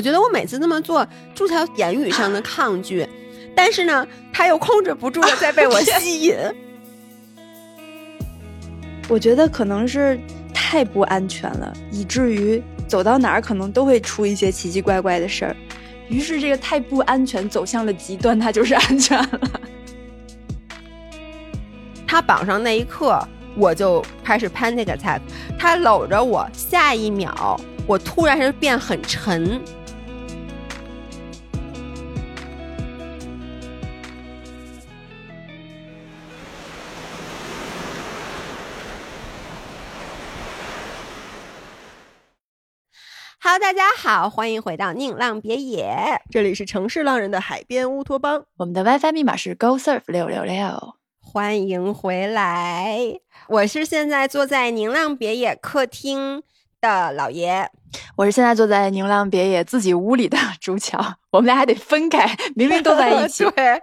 我觉得我每次这么做，朱桥言语上的抗拒，但是呢，他又控制不住的在被我吸引。我觉得可能是太不安全了，以至于走到哪儿可能都会出一些奇奇怪怪的事儿。于是这个太不安全走向了极端，它就是安全了。他绑上那一刻，我就开始 panic attack。他搂着我，下一秒我突然是变很沉。Hello，大家好，欢迎回到宁浪别野，这里是城市浪人的海边乌托邦。我们的 WiFi 密码是 Go Surf 六六六。欢迎回来，我是现在坐在宁浪别野客厅的老爷，我是现在坐在宁浪别野自己屋里的朱桥，我们俩还得分开，明明都在一起。对，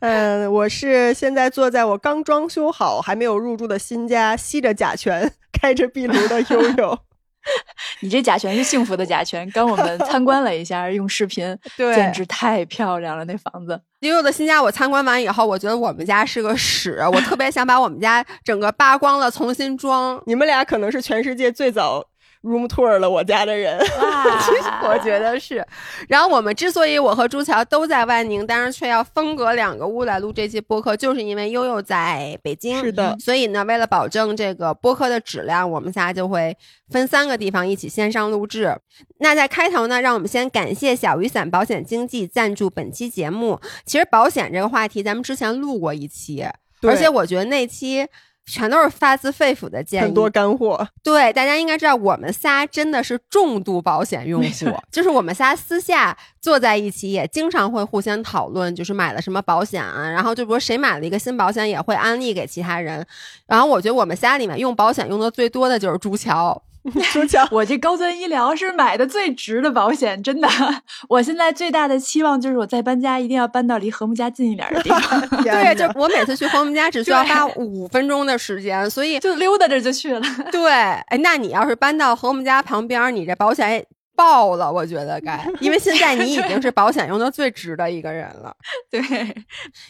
嗯，我是现在坐在我刚装修好还没有入住的新家，吸着甲醛，开着壁炉的悠悠。你这甲醛是幸福的甲醛，刚我们 参观了一下，用视频，对，简直太漂亮了，那房子。因为我的新家我参观完以后，我觉得我们家是个屎，我特别想把我们家整个扒光了重新装。你们俩可能是全世界最早。Room tour 了我家的人，我觉得是。然后我们之所以我和朱乔都在万宁，但是却要分隔两个屋来录这期播客，就是因为悠悠在北京。是的。所以呢，为了保证这个播客的质量，我们仨就会分三个地方一起线上录制。那在开头呢，让我们先感谢小雨伞保险经纪赞助本期节目。其实保险这个话题，咱们之前录过一期，而且我觉得那期。全都是发自肺腑的建议，很多干货。对，大家应该知道，我们仨真的是重度保险用户，就是我们仨私下坐在一起，也经常会互相讨论，就是买了什么保险啊。然后就比如谁买了一个新保险，也会安利给其他人。然后我觉得我们仨里面用保险用的最多的就是朱桥。朱桥，我这高端医疗是买的最值的保险，真的。我现在最大的期望就是我再搬家，一定要搬到离和睦家近一点的地方。对，就我每次去和睦家只需要花五分钟的时间，所以就溜达着就去了。对，哎，那你要是搬到和睦家旁边，你这保险。爆了，我觉得该，因为现在你已经是保险用的最值的一个人了。对，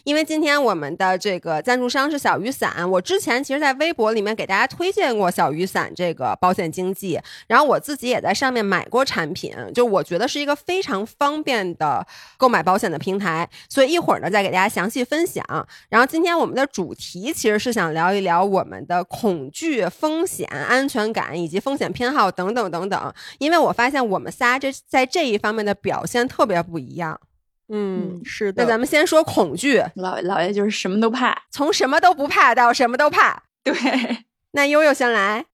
因为今天我们的这个赞助商是小雨伞，我之前其实，在微博里面给大家推荐过小雨伞这个保险经纪，然后我自己也在上面买过产品，就我觉得是一个非常方便的购买保险的平台，所以一会儿呢再给大家详细分享。然后今天我们的主题其实是想聊一聊我们的恐惧、风险、安全感以及风险偏好等等等等，因为我发现我。我们仨这在这一方面的表现特别不一样，嗯，是的。那咱们先说恐惧，老老爷就是什么都怕，从什么都不怕到什么都怕。对，那悠悠先来，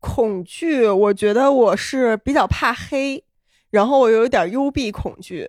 恐惧，我觉得我是比较怕黑，然后我有一点幽闭恐惧。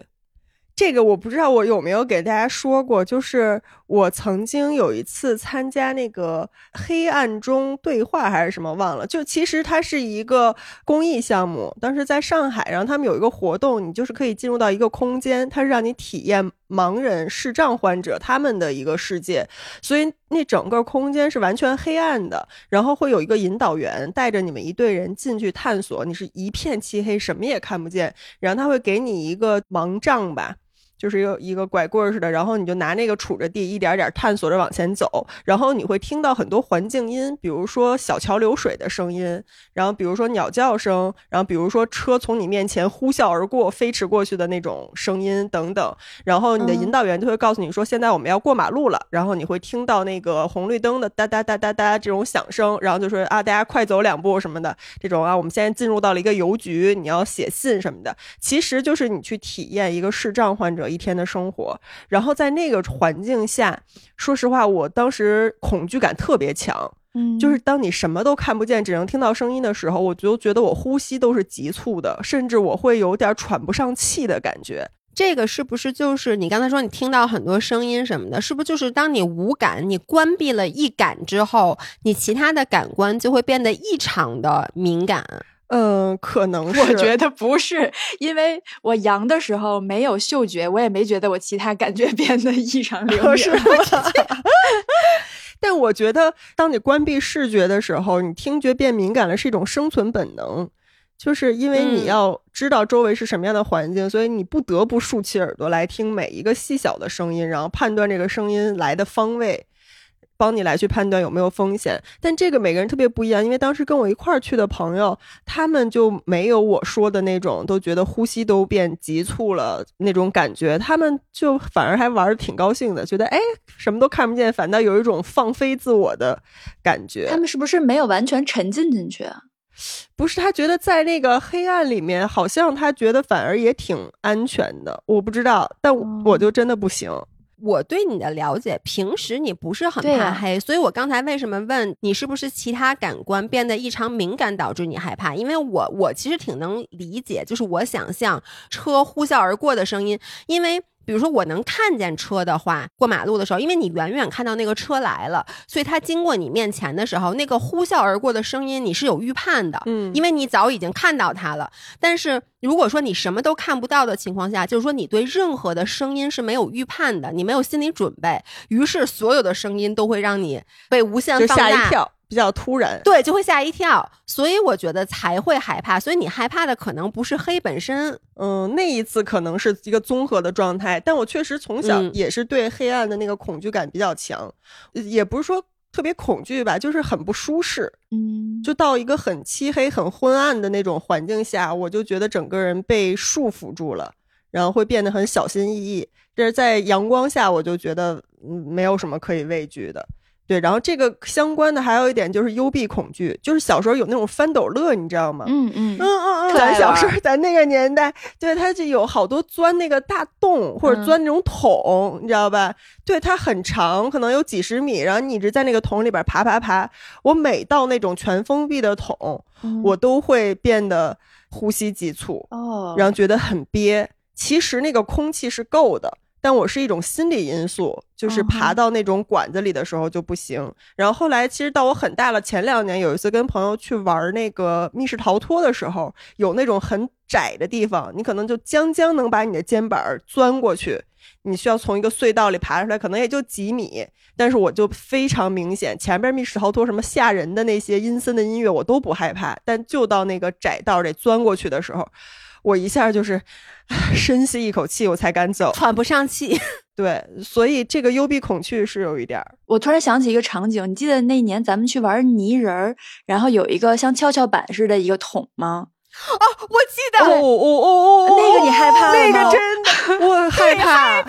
这个我不知道我有没有给大家说过，就是我曾经有一次参加那个黑暗中对话还是什么忘了，就其实它是一个公益项目，当时在上海，然后他们有一个活动，你就是可以进入到一个空间，它是让你体验盲人视障患者他们的一个世界，所以那整个空间是完全黑暗的，然后会有一个引导员带着你们一队人进去探索，你是一片漆黑，什么也看不见，然后他会给你一个盲杖吧。就是有一个拐棍儿似的，然后你就拿那个杵着地，一点点探索着往前走，然后你会听到很多环境音，比如说小桥流水的声音，然后比如说鸟叫声，然后比如说车从你面前呼啸而过、飞驰过去的那种声音等等。然后你的引导员就会告诉你说，现在我们要过马路了，然后你会听到那个红绿灯的哒哒哒哒哒这种响声，然后就说啊，大家快走两步什么的这种啊，我们现在进入到了一个邮局，你要写信什么的，其实就是你去体验一个视障患者。一天的生活，然后在那个环境下，说实话，我当时恐惧感特别强。嗯，就是当你什么都看不见，只能听到声音的时候，我就觉得我呼吸都是急促的，甚至我会有点喘不上气的感觉。这个是不是就是你刚才说你听到很多声音什么的？是不是就是当你无感，你关闭了一感之后，你其他的感官就会变得异常的敏感？嗯，可能是。我觉得不是，因为我阳的时候没有嗅觉，我也没觉得我其他感觉 变得异常 灵敏。但我觉得，当你关闭视觉的时候，你听觉变敏感了，是一种生存本能。就是因为你嗯要知道周围是什么样的环境，所以你不得不竖起耳朵来听每一个细小的声音，然后判断这个声音来的方位，帮你来去判断有没有风险。但这个每个人特别不一样，因为当时跟我一块儿去的朋友，他们就没有我说的那种都觉得呼吸都变急促了那种感觉，他们就反而还玩的挺高兴的，觉得哎什么都看不见，反倒有一种放飞自我的感觉。他们是不是没有完全沉浸进去啊？不是他觉得在那个黑暗里面，好像他觉得反而也挺安全的。我不知道，但我就真的不行。我对你的了解，平时你不是很怕黑，所以我刚才为什么问你是不是其他感官变得异常敏感导致你害怕？因为我我其实挺能理解，就是我想象车呼啸而过的声音，因为。比如说，我能看见车的话，过马路的时候，因为你远远看到那个车来了，所以它经过你面前的时候，那个呼啸而过的声音，你是有预判的。嗯因为你早已经看到它了。但是如果说你什么都看不到的情况下，就是说你对任何的声音是没有预判的，你没有心理准备，于是所有的声音都会让你被无限放大，吓一跳，比较突然。对，就会吓一跳。所以我觉得才会害怕。所以你害怕的可能不是黑本身，嗯，那一次可能是一个综合的状态，但我确实从小嗯也是对黑暗的那个恐惧感比较强，呃也不是说特别恐惧吧，就是很不舒适。嗯，就到一个很漆黑、很昏暗的那种环境下，我就觉得整个人被束缚住了，然后会变得很小心翼翼。这是在阳光下，我就觉得嗯没有什么可以畏惧的。对，然后这个相关的还有一点就是幽闭恐惧，就是小时候有那种翻斗乐，你知道吗？嗯嗯嗯嗯嗯，咱小时候咱那个年代，对，它就有好多钻那个大洞或者嗯钻那种桶，你知道吧？对，它很长，可能有几十米，然后你一直在那个桶里边爬爬爬。我每到那种全封闭的桶，嗯我都会变得呼吸急促，哦，然后觉得很憋。其实那个空气是够的。但我是一种心理因素，就是爬到那种管子里的时候就不行。然后后来，其实到我很大了，前两年有一次跟朋友去玩那个密室逃脱的时候，有那种很窄的地方，你可能就将将能把你的肩膀钻过去，你需要从一个隧道里爬出来，可能也就几米。但是我就非常明显，前边密室逃脱什么吓人的那些阴森的音乐我都不害怕，但就到那个窄道得钻过去的时候，我一下就是 深吸一口气，我才敢走。喘不上气。对，所以这个幽闭恐惧是有一点儿。我突然想起一个场景，你记得那年咱们去玩泥人儿，然后有一个像跷跷板似的一个桶吗？哦，我记得、哦哦哦哦，那个你害怕了那个真的，我 害怕。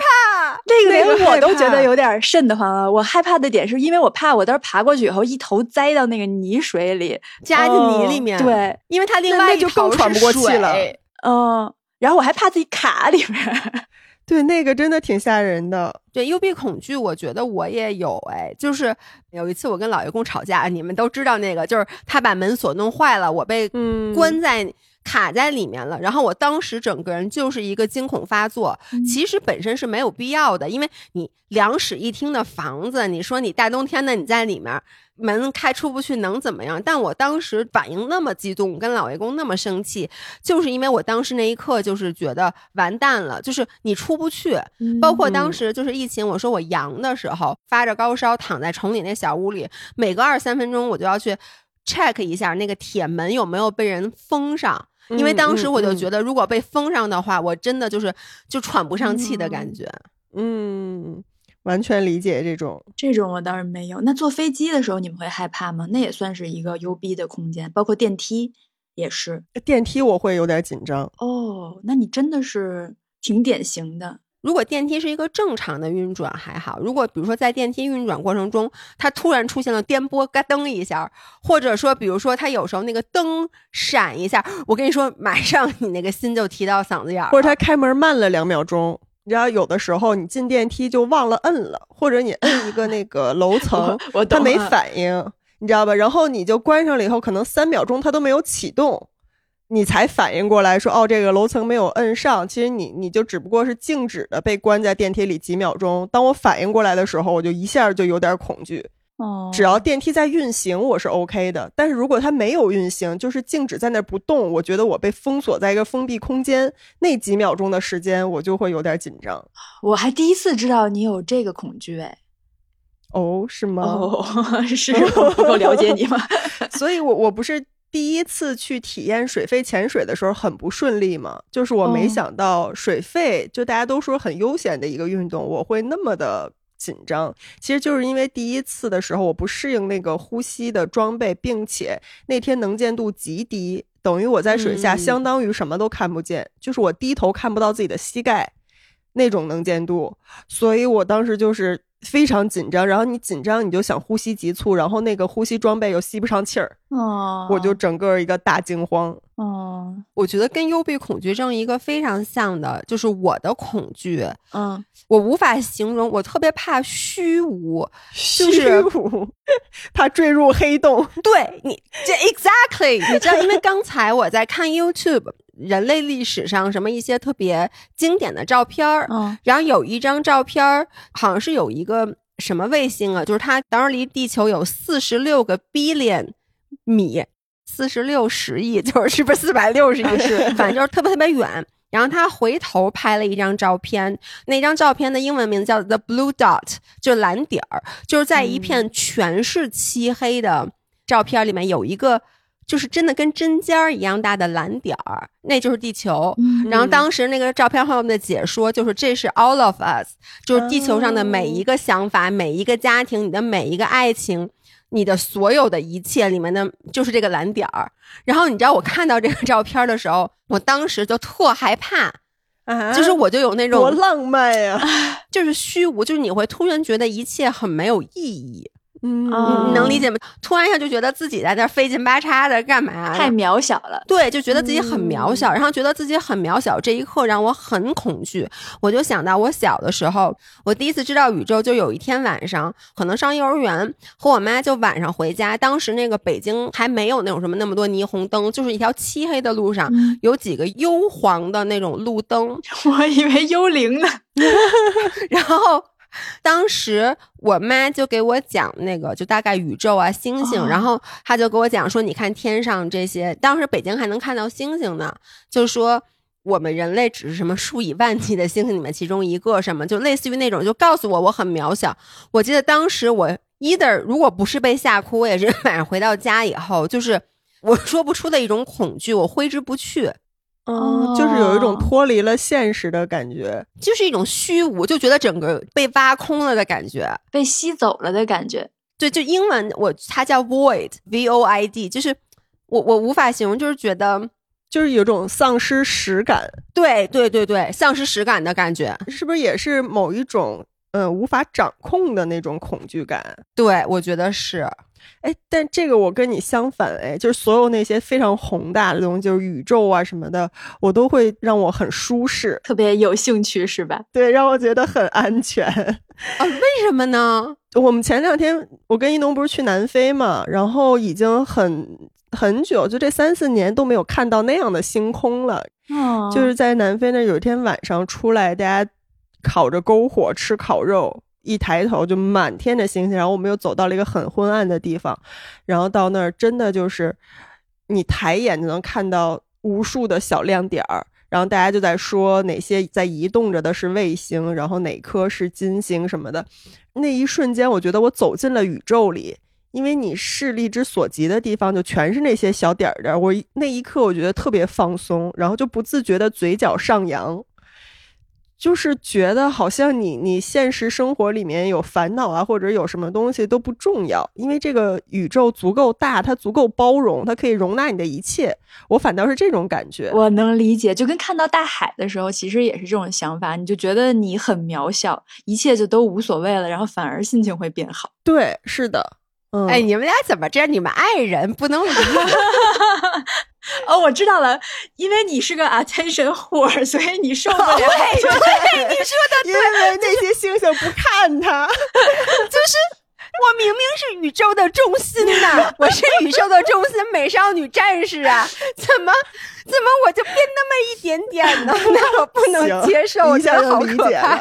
这个连那个连我都觉得有点瘆得慌啊。我害怕的点是因为我怕我当时爬过去以后一头栽到那个泥水里，加进泥里面，，对，因为它另那那就外一头更喘是不过气了水嗯，然后我还怕自己卡里面。对，那个真的挺吓人的。对幽闭恐惧，我觉得我也有哎，就是有一次我跟老爷公吵架，你们都知道那个，就是他把门锁弄坏了，我被嗯，关在、卡在里面了，然后我当时整个人就是一个惊恐发作。嗯其实本身是没有必要的，因为你两室一厅的房子，你说你大冬天的你在里面。门开出不去能怎么样？但我当时反应那么激动，跟老爷公那么生气，就是因为我当时那一刻就是觉得完蛋了，就是你出不去，包括当嗯时就是疫情，我说我阳的时候发着高烧，躺在城里那小屋里，每隔二三分钟我就要去 check 一下那个铁门有没有被人封上，因为当时我就觉得，如果被封上的话，我真的就是就喘不上气的感觉。嗯，完全理解这种。这种我倒是没有。那坐飞机的时候你们会害怕吗？那也算是一个幽闭的空间，包括电梯也是。电梯我会有点紧张。哦，那你真的是挺典型的。如果电梯是一个正常的运转还好，如果比如说在电梯运转过程中，它突然出现了颠簸，嘎噔一下，或者说比如说它有时候那个灯闪一下，我跟你说，马上你那个心就提到嗓子眼儿，或者它开门慢了两秒钟。你知道，有的时候你进电梯就忘了摁了，或者你摁一个那个楼层，它没反应，你知道吧？然后你就关上了以后，可能三秒钟它都没有启动，你才反应过来说，哦，这个楼层没有摁上。其实你你就只不过是静止的被关在电梯里几秒钟。当我反应过来的时候，我就一下就有点恐惧。哦，只要电梯在运行，我是 OK 的。但是如果它没有运行，就是静止在那不动，我觉得我被封锁在一个封闭空间，那几秒钟的时间，我就会有点紧张。我还第一次知道你有这个恐惧，哎，哦，是吗？哦，是我不够了解你吗？所以我我不是第一次去体验水肺潜水的时候很不顺利嘛，就是我没哦想到水肺就大家都说很悠闲的一个运动，我会那么的紧张。其实就是因为第一次的时候我不适应那个呼吸的装备，并且那天能见度极低，等于我在水下嗯相当于什么都看不见，就是我低头看不到自己的膝盖那种能见度，所以我当时就是。非常紧张，然后你紧张，你就想呼吸急促，然后那个呼吸装备又吸不上气儿，哦，我就整个一个大惊慌。哦，我觉得跟幽闭恐惧症一个非常像的，就是我的恐惧，嗯，我无法形容，我特别怕虚无，就虚是无，怕坠入黑洞。对你这 exactly，你知道，因为刚才我在看 YouTube 人类历史上什么一些特别经典的照片儿，嗯然后有一张照片儿，好像是有一个什么卫星啊，就是它当时离地球有四十六个 billion 米，四十六十亿，就是是不是四百六十亿？是，反正就是特别特别远。然后他回头拍了一张照片，那张照片的英文名字叫 The Blue Dot，就蓝点儿，就是在一片全是漆黑的照片里面有一个，就是真的跟针尖儿一样大的蓝点儿，那就是地球。嗯然后当时那个照片后面的解说就是这是 all of us，就是地球上的每一个想法、每一个家庭、你的每一个爱情、你的所有的一切里面的，就是这个蓝点儿。然后你知道我看到这个照片的时候，我当时就特害怕，啊就是我就有那种多浪漫呀！就是虚无，就是你会突然觉得一切很没有意义，嗯啊你能理解吗？突然一下就觉得自己在那儿费劲巴叉的干嘛？太渺小了。对，就觉得自己很渺嗯小，然后觉得自己很渺小，这一刻让我很恐惧。我就想到我小的时候，我第一次知道宇宙，就有一天晚上，可能上幼儿园，和我妈就晚上回家，当时那个北京还没有那种什么那么多霓虹灯，就是一条漆黑的路上，嗯有几个幽黄的那种路灯，我以为幽灵呢。然后。当时我妈就给我讲那个，就大概宇宙啊、星星，哦然后她就给我讲说，你看天上这些，当时北京还能看到星星呢，就说我们人类只是什么数以万计的星星里面其中一个，什么就类似于那种，就告诉我我很渺小。我记得当时我 either 如果不是被吓哭，我也是 晚上回到家以后，就是我说不出的一种恐惧，我挥之不去。嗯，就是有一种哦脱离了现实的感觉。就是一种虚无，就觉得整个被挖空了的感觉。被吸走了的感觉。对，就英文我它叫 void，v o i d，就是我我无法形容，就是觉得就是有种丧失实感，对对对对，丧失实感的感觉。是不是也是某一种呃无法掌控的那种恐惧感？对，我觉得是。哎，但这个我跟你相反，哎，就是所有那些非常宏大的东西，就是宇宙啊什么的，我都会让我很舒适，特别有兴趣是吧？对，让我觉得很安全。啊，为什么呢？我们前两天我跟一农不是去南非嘛，然后已经很很久，就这三四年都没有看到那样的星空了。哦就是在南非那有一天晚上出来，大家烤着篝火吃烤肉，一抬头就满天的星星，然后我们又走到了一个很昏暗的地方，然后到那儿真的就是你抬眼就能看到无数的小亮点儿。然后大家就在说哪些在移动着的是卫星，然后哪颗是金星什么的。那一瞬间，我觉得我走进了宇宙里，因为你视力之所及的地方就全是那些小点儿点儿。我那一刻我觉得特别放松，然后就不自觉的嘴角上扬，就是觉得好像你你现实生活里面有烦恼啊，或者有什么东西都不重要，因为这个宇宙足够大，它足够包容，它可以容纳你的一切。我反倒是这种感觉。我能理解，就跟看到大海的时候，其实也是这种想法，你就觉得你很渺小，一切就都无所谓了，然后反而心情会变好。对，是的，嗯，哎，你们俩怎么这样？你们爱人不能离。哦，我知道了，因为你是个 attention whore，所以你受不了。对对，你说的因为那些星星不看它，就是我明明是宇宙的中心呐，我是宇宙的中心美少女战士啊，怎么怎么我就变那么一点点呢？那我不能接受，我一觉得好可怕。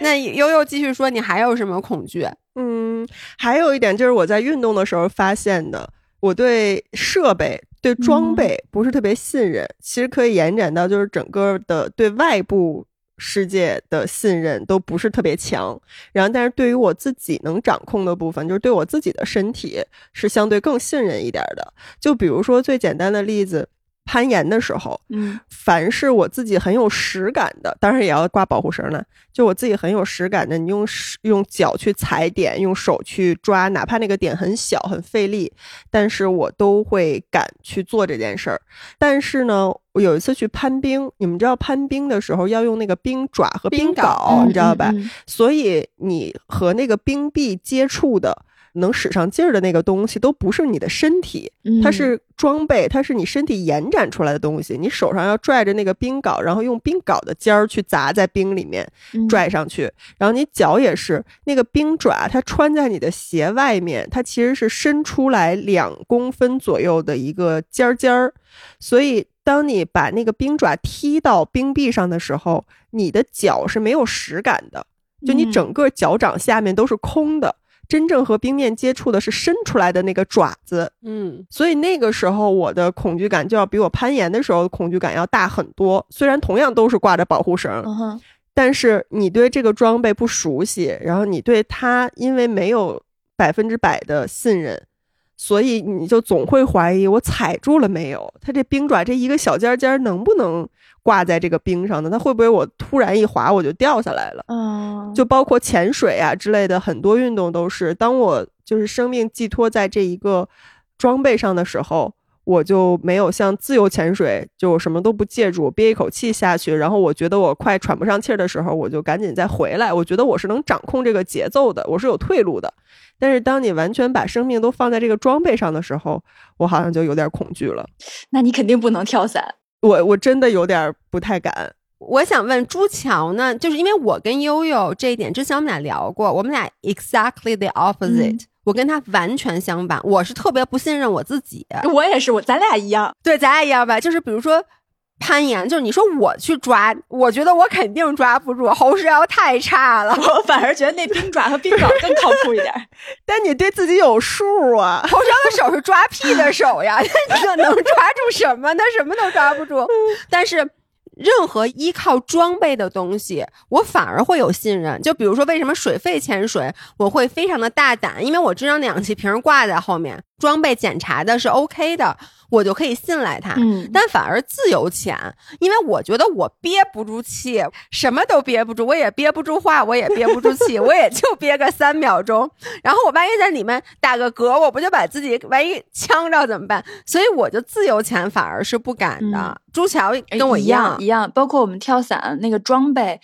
那悠悠继续说，你还有什么恐惧？嗯，还有一点就是我在运动的时候发现的，我对设备、对装备不是特别信任，其实可以延展到就是整个的对外部世界的信任都不是特别强。然后，但是对于我自己能掌控的部分，就是对我自己的身体是相对更信任一点的。就比如说最简单的例子。攀岩的时候，嗯，凡是我自己很有实感的，当然也要挂保护绳呢。就我自己很有实感的，你用用脚去踩点，用手去抓，哪怕那个点很小很费力，但是我都会敢去做这件事儿。但是呢，我有一次去攀冰，你们知道攀冰的时候要用那个冰爪和冰镐，你知道吧？所以你和那个冰壁接触的。能使上劲儿的那个东西都不是你的身体，它是装备，它是你身体延展出来的东西。你手上要拽着那个冰镐，然后用冰镐的尖儿去砸在冰里面，拽上去。然后你脚也是那个冰爪，它穿在你的鞋外面，它其实是伸出来两公分左右的一个尖儿尖儿。所以当你把那个冰爪踢到冰壁上的时候，你的脚是没有实感的，就你整个脚掌下面都是空的。真正和冰面接触的是伸出来的那个爪子，嗯，所以那个时候我的恐惧感就要比我攀岩的时候恐惧感要大很多。虽然同样都是挂着保护绳，但是你对这个装备不熟悉，然后你对它因为没有百分之百的信任。所以你就总会怀疑我踩住了没有？它这冰爪这一个小尖尖能不能挂在这个冰上的？它会不会我突然一滑我就掉下来了？嗯，就包括潜水啊之类的很多运动都是，当我就是生命寄托在这一个装备上的时候。我就没有像自由潜水，就什么都不借助，憋一口气下去，然后我觉得我快喘不上气儿的时候，我就赶紧再回来。我觉得我是能掌控这个节奏的，我是有退路的。但是当你完全把生命都放在这个装备上的时候，我好像就有点恐惧了。那你肯定不能跳伞，我我真的有点不太敢。我想问朱乔呢，就是因为我跟悠悠这一点之前我们俩聊过，我们俩 exactly the opposite。我跟他完全相反，我是特别不信任我自己。我也是，我咱俩一样。对，咱俩一样吧。就是比如说攀岩，就是你说我去抓，我觉得我肯定抓不住，喉舌要太差了。我反而觉得那冰爪和冰爪更靠谱一点。但你对自己有数啊！侯蛇的手是抓屁的手呀，这能抓住什么？他什么都抓不住。但是。任何依靠装备的东西，我反而会有信任。就比如说，为什么水肺潜水我会非常的大胆？因为我知道氧气瓶挂在后面。装备检查的是 OK 的，我就可以信赖他。嗯，但反而自由潜，因为我觉得我憋不住气，什么都憋不住，我也憋不住话，我也憋不住气，我也就憋个三秒钟。然后我万一在里面打个嗝，我不就把自己万一呛着怎么办？所以我就自由潜反而是不敢的。朱桥跟我一样一样，包括我们跳伞那个装备。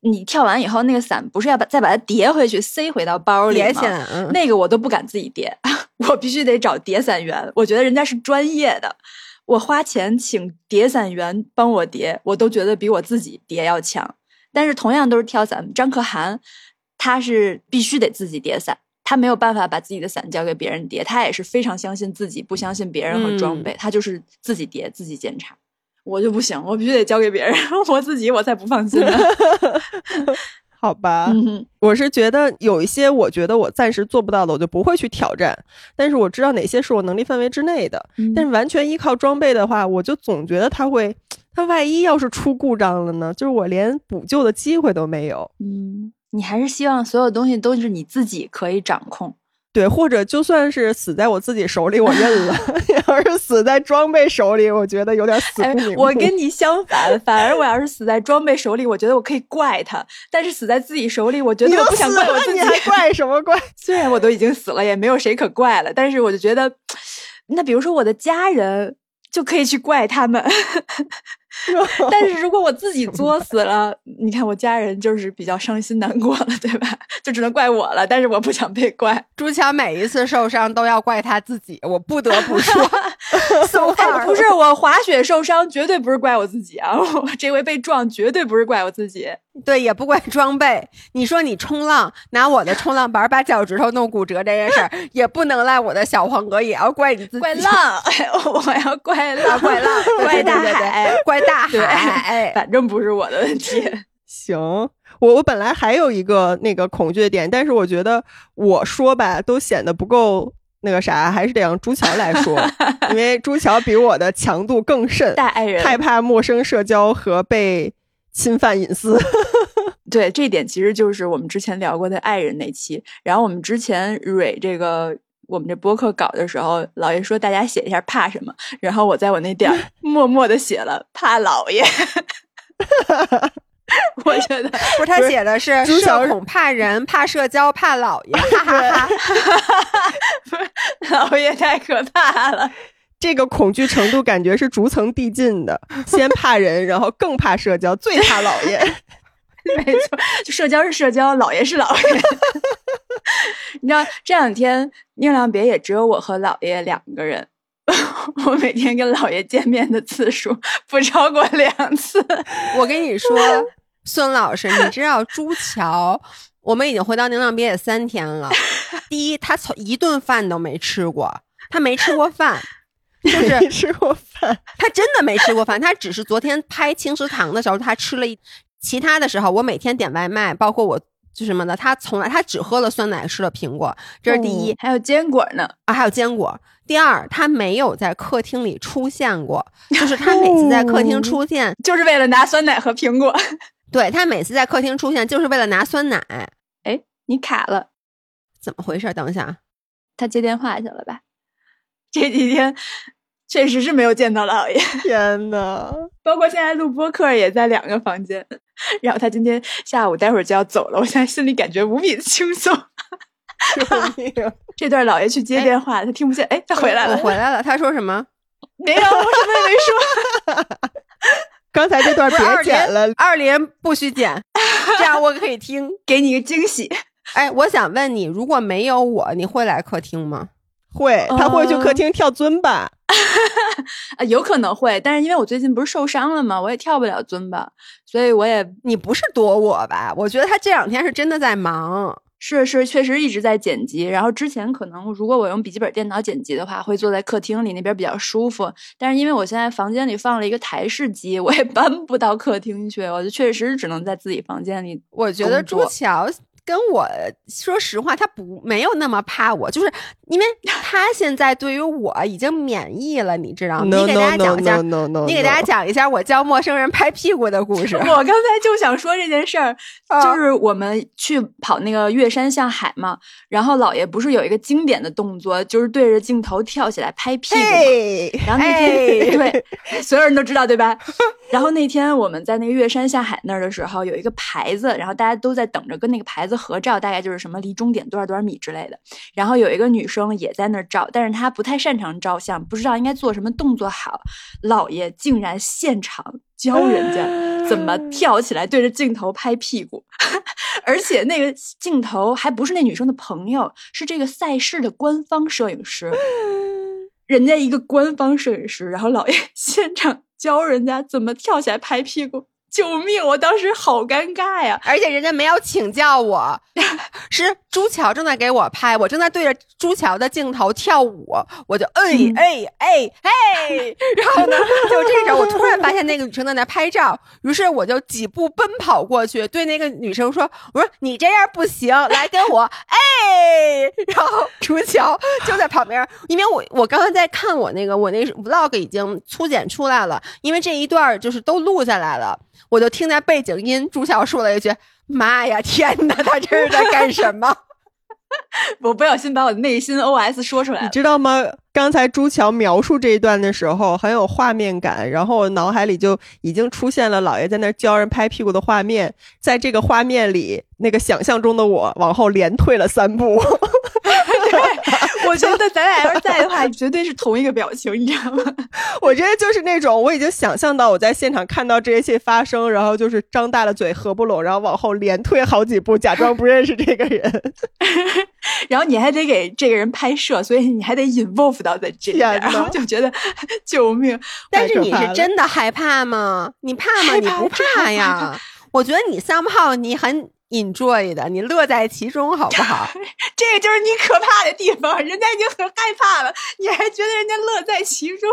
你跳完以后，那个伞不是要把再把它叠回去，塞回到包里吗？那个我都不敢自己叠，我必须得找叠伞员。我觉得人家是专业的，我花钱请叠伞员帮我叠，我都觉得比我自己叠要强。但是同样都是跳伞，张可涵他是必须得自己叠伞，他没有办法把自己的伞交给别人叠，他也是非常相信自己，不相信别人和装备，他就是自己叠自己检查。我就不行，我必须得交给别人，我自己我才不放心呢。好吧，我是觉得有一些我觉得我暂时做不到的，我就不会去挑战。但是我知道哪些是我能力范围之内的。但是完全依靠装备的话，我就总觉得它会，它万一要是出故障了呢？就是我连补救的机会都没有。嗯，你还是希望所有东西都是你自己可以掌控。对，或者就算是死在我自己手里，我认了；要是死在装备手里，我觉得有点死不瞑目。我跟你相反，反而我要是死在装备手里，我觉得我可以怪他；但是死在自己手里，我觉得我不想怪我自己，还怪什么怪？虽然我都已经死了，也没有谁可怪了，但是我就觉得，那比如说我的家人。就可以去怪他们，但是如果我自己作死了，你看我家人就是比较伤心难过了，对吧？就只能怪我了。但是我不想被怪。朱强每一次受伤都要怪他自己，我不得不说，不是我滑雪受伤，绝对不是怪我自己啊！我这回被撞，绝对不是怪我自己。对，也不怪装备。你说你冲浪拿我的冲浪板把脚趾头弄骨折这件事儿，也不能赖我的小黄哥，也要怪你自己。怪浪，我要怪浪，怪浪，怪大海，怪大海。反正不是我的问题。行，我我本来还有一个那个恐惧的点，但是我觉得我说吧都显得不够那个啥，还是得让朱桥来说，因为朱桥比我的强度更甚。大爱人害怕陌生社交和被。侵犯隐私。对，这一点其实就是我们之前聊过的爱人那期。然后我们之前蕊这个我们这播客稿的时候，姥爷说大家写一下怕什么，然后我在我那点儿 默默的写了怕姥爷。我觉得不是他写的是社恐怕人怕社交怕老爷，哈哈哈。老爷太可怕了。这个恐惧程度感觉是逐层递进的，先怕人，然后更怕社交，最怕老爷。没错，就社交是社交，老爷是老爷。你知道这两天宁良别也只有我和老爷两个人，我每天跟老爷见面的次数不超过两次。我跟你说，孙老师，你知道朱桥，我们已经回到宁浪别野三天了。第一，他从一顿饭都没吃过，他没吃过饭，就是没吃过饭，他真的没吃过饭，他只是昨天拍青食堂的时候他吃了一，其他的时候我每天点外卖，包括我就什么的，他从来他只喝了酸奶，吃了苹果，这是第一、还有坚果呢。啊，还有坚果。第二，他没有在客厅里出现过，就是他每次在客厅出现，就是为了拿酸奶和苹果。对他每次在客厅出现就是为了拿酸奶，哎，你卡了，怎么回事？等一下，啊他接电话去了吧？这几天确实是没有见到姥爷，天呐，包括现在录播客也在两个房间。然后他今天下午待会儿就要走了，我现在心里感觉无比的轻松。救命！这段姥爷去接电话，他听不见。哎，他回来了，我回来了。他说什么？没有，我什么也没说。刚才这段别剪了，二连不许剪，这样我可以听。给你一个惊喜。哎，我想问你，如果没有我，你会来客厅吗？会，他会去客厅跳尊吧？啊，有可能会，但是因为我最近不是受伤了吗？我也跳不了尊吧，所以我也你不是躲我吧？我觉得他这两天是真的在忙。是是，确实一直在剪辑。然后之前可能如果我用笔记本电脑剪辑的话，会坐在客厅里那边比较舒服。但是因为我现在房间里放了一个台式机，我也 搬不到客厅去，我就确实只能在自己房间里。我觉得朱桥跟我说实话，他不没有那么怕我，就是 因为他现在对于我已经免疫了，你知道吗？你给大家讲一下，你给大家讲一下我教陌生人拍屁股的故事。我刚才就想说这件事儿，就是我们去跑那个越山向海嘛，然后姥爷不是有一个经典的动作，就是对着镜头跳起来拍屁股嘛。然后那天 对所有人都知道对吧？然后那天我们在那个越山下海那儿的时候，有一个牌子，然后大家都在等着跟那个牌子合照，大概就是什么离终点多少多少米之类的。然后有一个女生也在那儿照，但是她不太擅长照相，不知道应该做什么动作好。姥爷竟然现场教人家怎么跳起来对着镜头拍屁股，而且那个镜头还不是那女生的朋友，是这个赛事的官方摄影师。人家一个官方摄影师，然后姥爷现场教人家怎么跳起来拍屁股，救命！我当时好尴尬呀，而且人家没有请教我，是朱桥正在给我拍，我正在对着朱桥的镜头跳舞，我就哎哎哎哎，然后呢，就这时候我突然发现那个女生在那拍照，于是我就几步奔跑过去，对那个女生说：“我说你这样不行，来跟我哎。”然后朱桥就在旁边，因为我我刚刚在看我那个我那 vlog 已经粗剪出来了，因为这一段就是都录下来了。我就听见背景音，朱桥说了一句：“妈呀，天哪，他这是在干什么？”我不小心把我的内心 OS 说出来了，你知道吗？刚才朱桥描述这一段的时候很有画面感，然后我脑海里就已经出现了姥爷在那教人拍屁股的画面，在这个画面里，那个想象中的我往后连退了三步。对，我觉得咱俩要是在的话，绝对是同一个表情，你知道吗？我觉得就是那种我已经想象到我在现场看到这一切发生，然后就是张大了嘴合不拢，然后往后连退好几步，假装不认识这个人。然后你还得给这个人拍摄，所以你还得 involve 到在这里，然后就觉得救命。但是你是真的害怕吗？你怕吗？你不怕呀？我觉得你 somehow 你很 enjoy 的，你乐在其中，好不好？这个就是你可怕的地方，人家已经很害怕了，你还觉得人家乐在其中。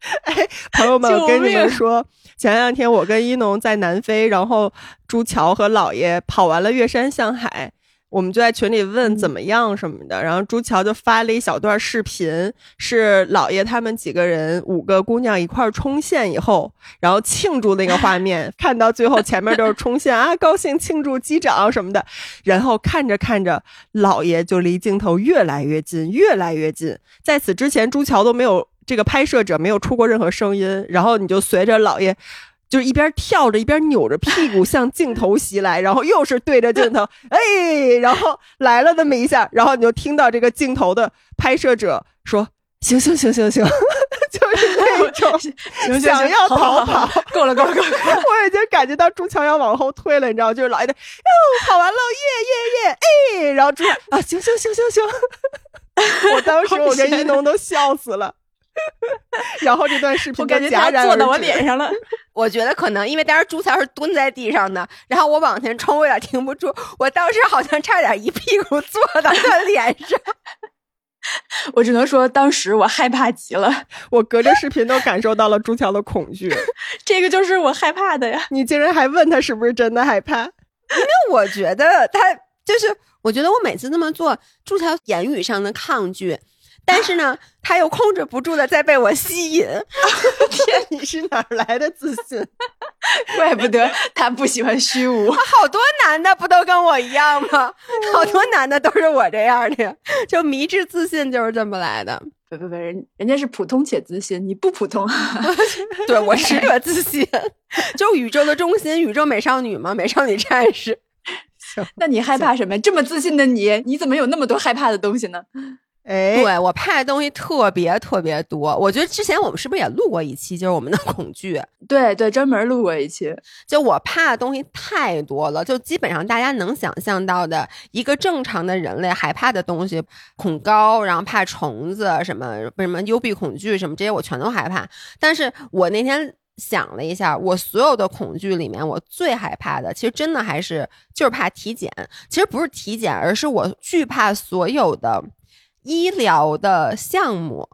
哎，朋友们，我跟你们说，前两天我跟一农在南非，然后朱桥和姥爷跑完了岳山向海。我们就在群里问怎么样什么的，然后朱桥就发了一小段视频，是姥爷他们几个人五个姑娘一块儿冲线以后，然后庆祝那个画面，看到最后前面都是冲线啊，高兴庆祝击掌什么的，然后看着看着，姥爷就离镜头越来越近，越来越近，在此之前朱桥都没有这个拍摄者没有出过任何声音，然后你就随着姥爷。就是一边跳着一边扭着屁股向镜头袭来，然后又是对着镜头，哎，然后来了那么一下，然后你就听到这个镜头的拍摄者说：“行行行行行，就是那种想要逃跑，够了够了够了，我已经感觉到朱强要往后退了，你知道，就是老爷的哟跑完了，耶耶耶，哎，然后朱啊行行行行行，我当时我跟一农都笑死了。” 然后这段视频我感觉他坐到我脸上了。我觉得可能因为当时朱乔是蹲在地上的，然后我往前冲，我有点停不住。我当时好像差点一屁股坐到他脸上。我只能说，当时我害怕极了。我隔着视频都感受到了朱乔的恐惧。这个就是我害怕的呀！你竟然还问他是不是真的害怕？因为我觉得他就是，我觉得我每次这么做，朱乔言语上的抗拒。但是呢，他又控制不住的在被我吸引。天，你是哪来的自信？怪不得他不喜欢虚无。好多男的不都跟我一样吗？好多男的都是我这样的，就迷之自信就是这么来的。不不不，人人家是普通且自信，你不普通。对我是个自信，就宇宙的中心，宇宙美少女嘛，美少女战士。那你害怕什么？这么自信的你，你怎么有那么多害怕的东西呢？哎，对我怕的东西特别特别多。我觉得之前我们是不是也录过一期，就是我们的 恐惧？对对，专门录过一期。就我怕的东西太多了，就基本上大家能想象到的一个正常的人类害怕的东西，恐高，然后怕虫子，什么什么幽闭恐惧，什么这些我全都害怕。但是我那天想了一下，我所有的恐惧里面，我最害怕的，其实真的还是就是怕体检。其实不是体检，而是我惧怕所有的。医疗的项目，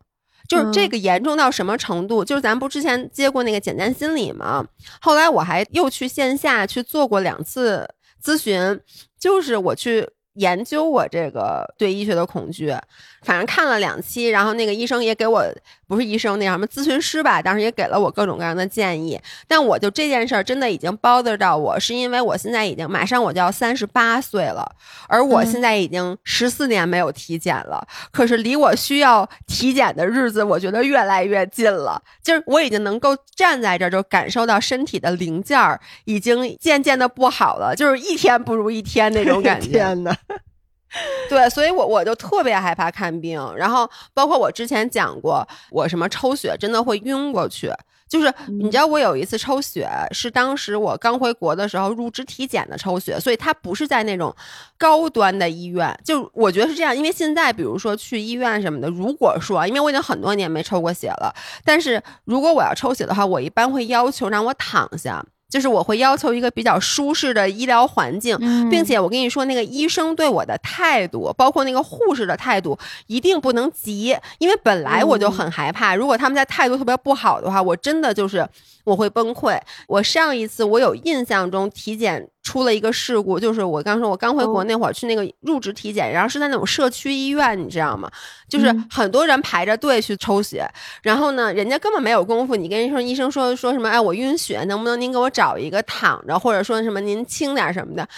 就是这个严重到什么程度？就是咱不之前接过那个简单心理吗？后来我还又去线下去做过两次咨询，就是我去。研究我这个对医学的恐惧，反正看了两期，然后那个医生也给我不是医生，那什么咨询师吧，当时也给了我各种各样的建议。但我就这件事儿真的已经 bother 到我，是因为我现在已经马上我就要三十八岁了，而我现在已经十四年没有体检了。可是离我需要体检的日子，我觉得越来越近了。就是我已经能够站在这儿，就感受到身体的零件儿已经渐渐的不好了，就是一天不如一天那种感觉。天呐。对，所以我我就特别害怕看病，然后包括我之前讲过，我什么抽血真的会晕过去。就是你知道，我有一次抽血是当时我刚回国的时候入职体检的抽血，所以它不是在那种高端的医院。就我觉得是这样，因为现在比如说去医院什么的，如果说因为我已经很多年没抽过血了，但是如果我要抽血的话，我一般会要求让我躺下。就是我会要求一个比较舒适的医疗环境，并且我跟你说，那个医生对我的态度，包括那个护士的态度，一定不能急，因为本来我就很害怕，如果他们在态度特别不好的话，我真的就是我会崩溃。我上一次我有印象中体检。出了一个事故，就是我刚说，我刚回国那会儿去那个入职体检，然后是在那种社区医院，你知道吗？就是很多人排着队去抽血，然后呢，人家根本没有功夫。你跟人说，医生说说什么？哎，我晕血，能不能您给我找一个躺着，或者说什么您轻点什么的，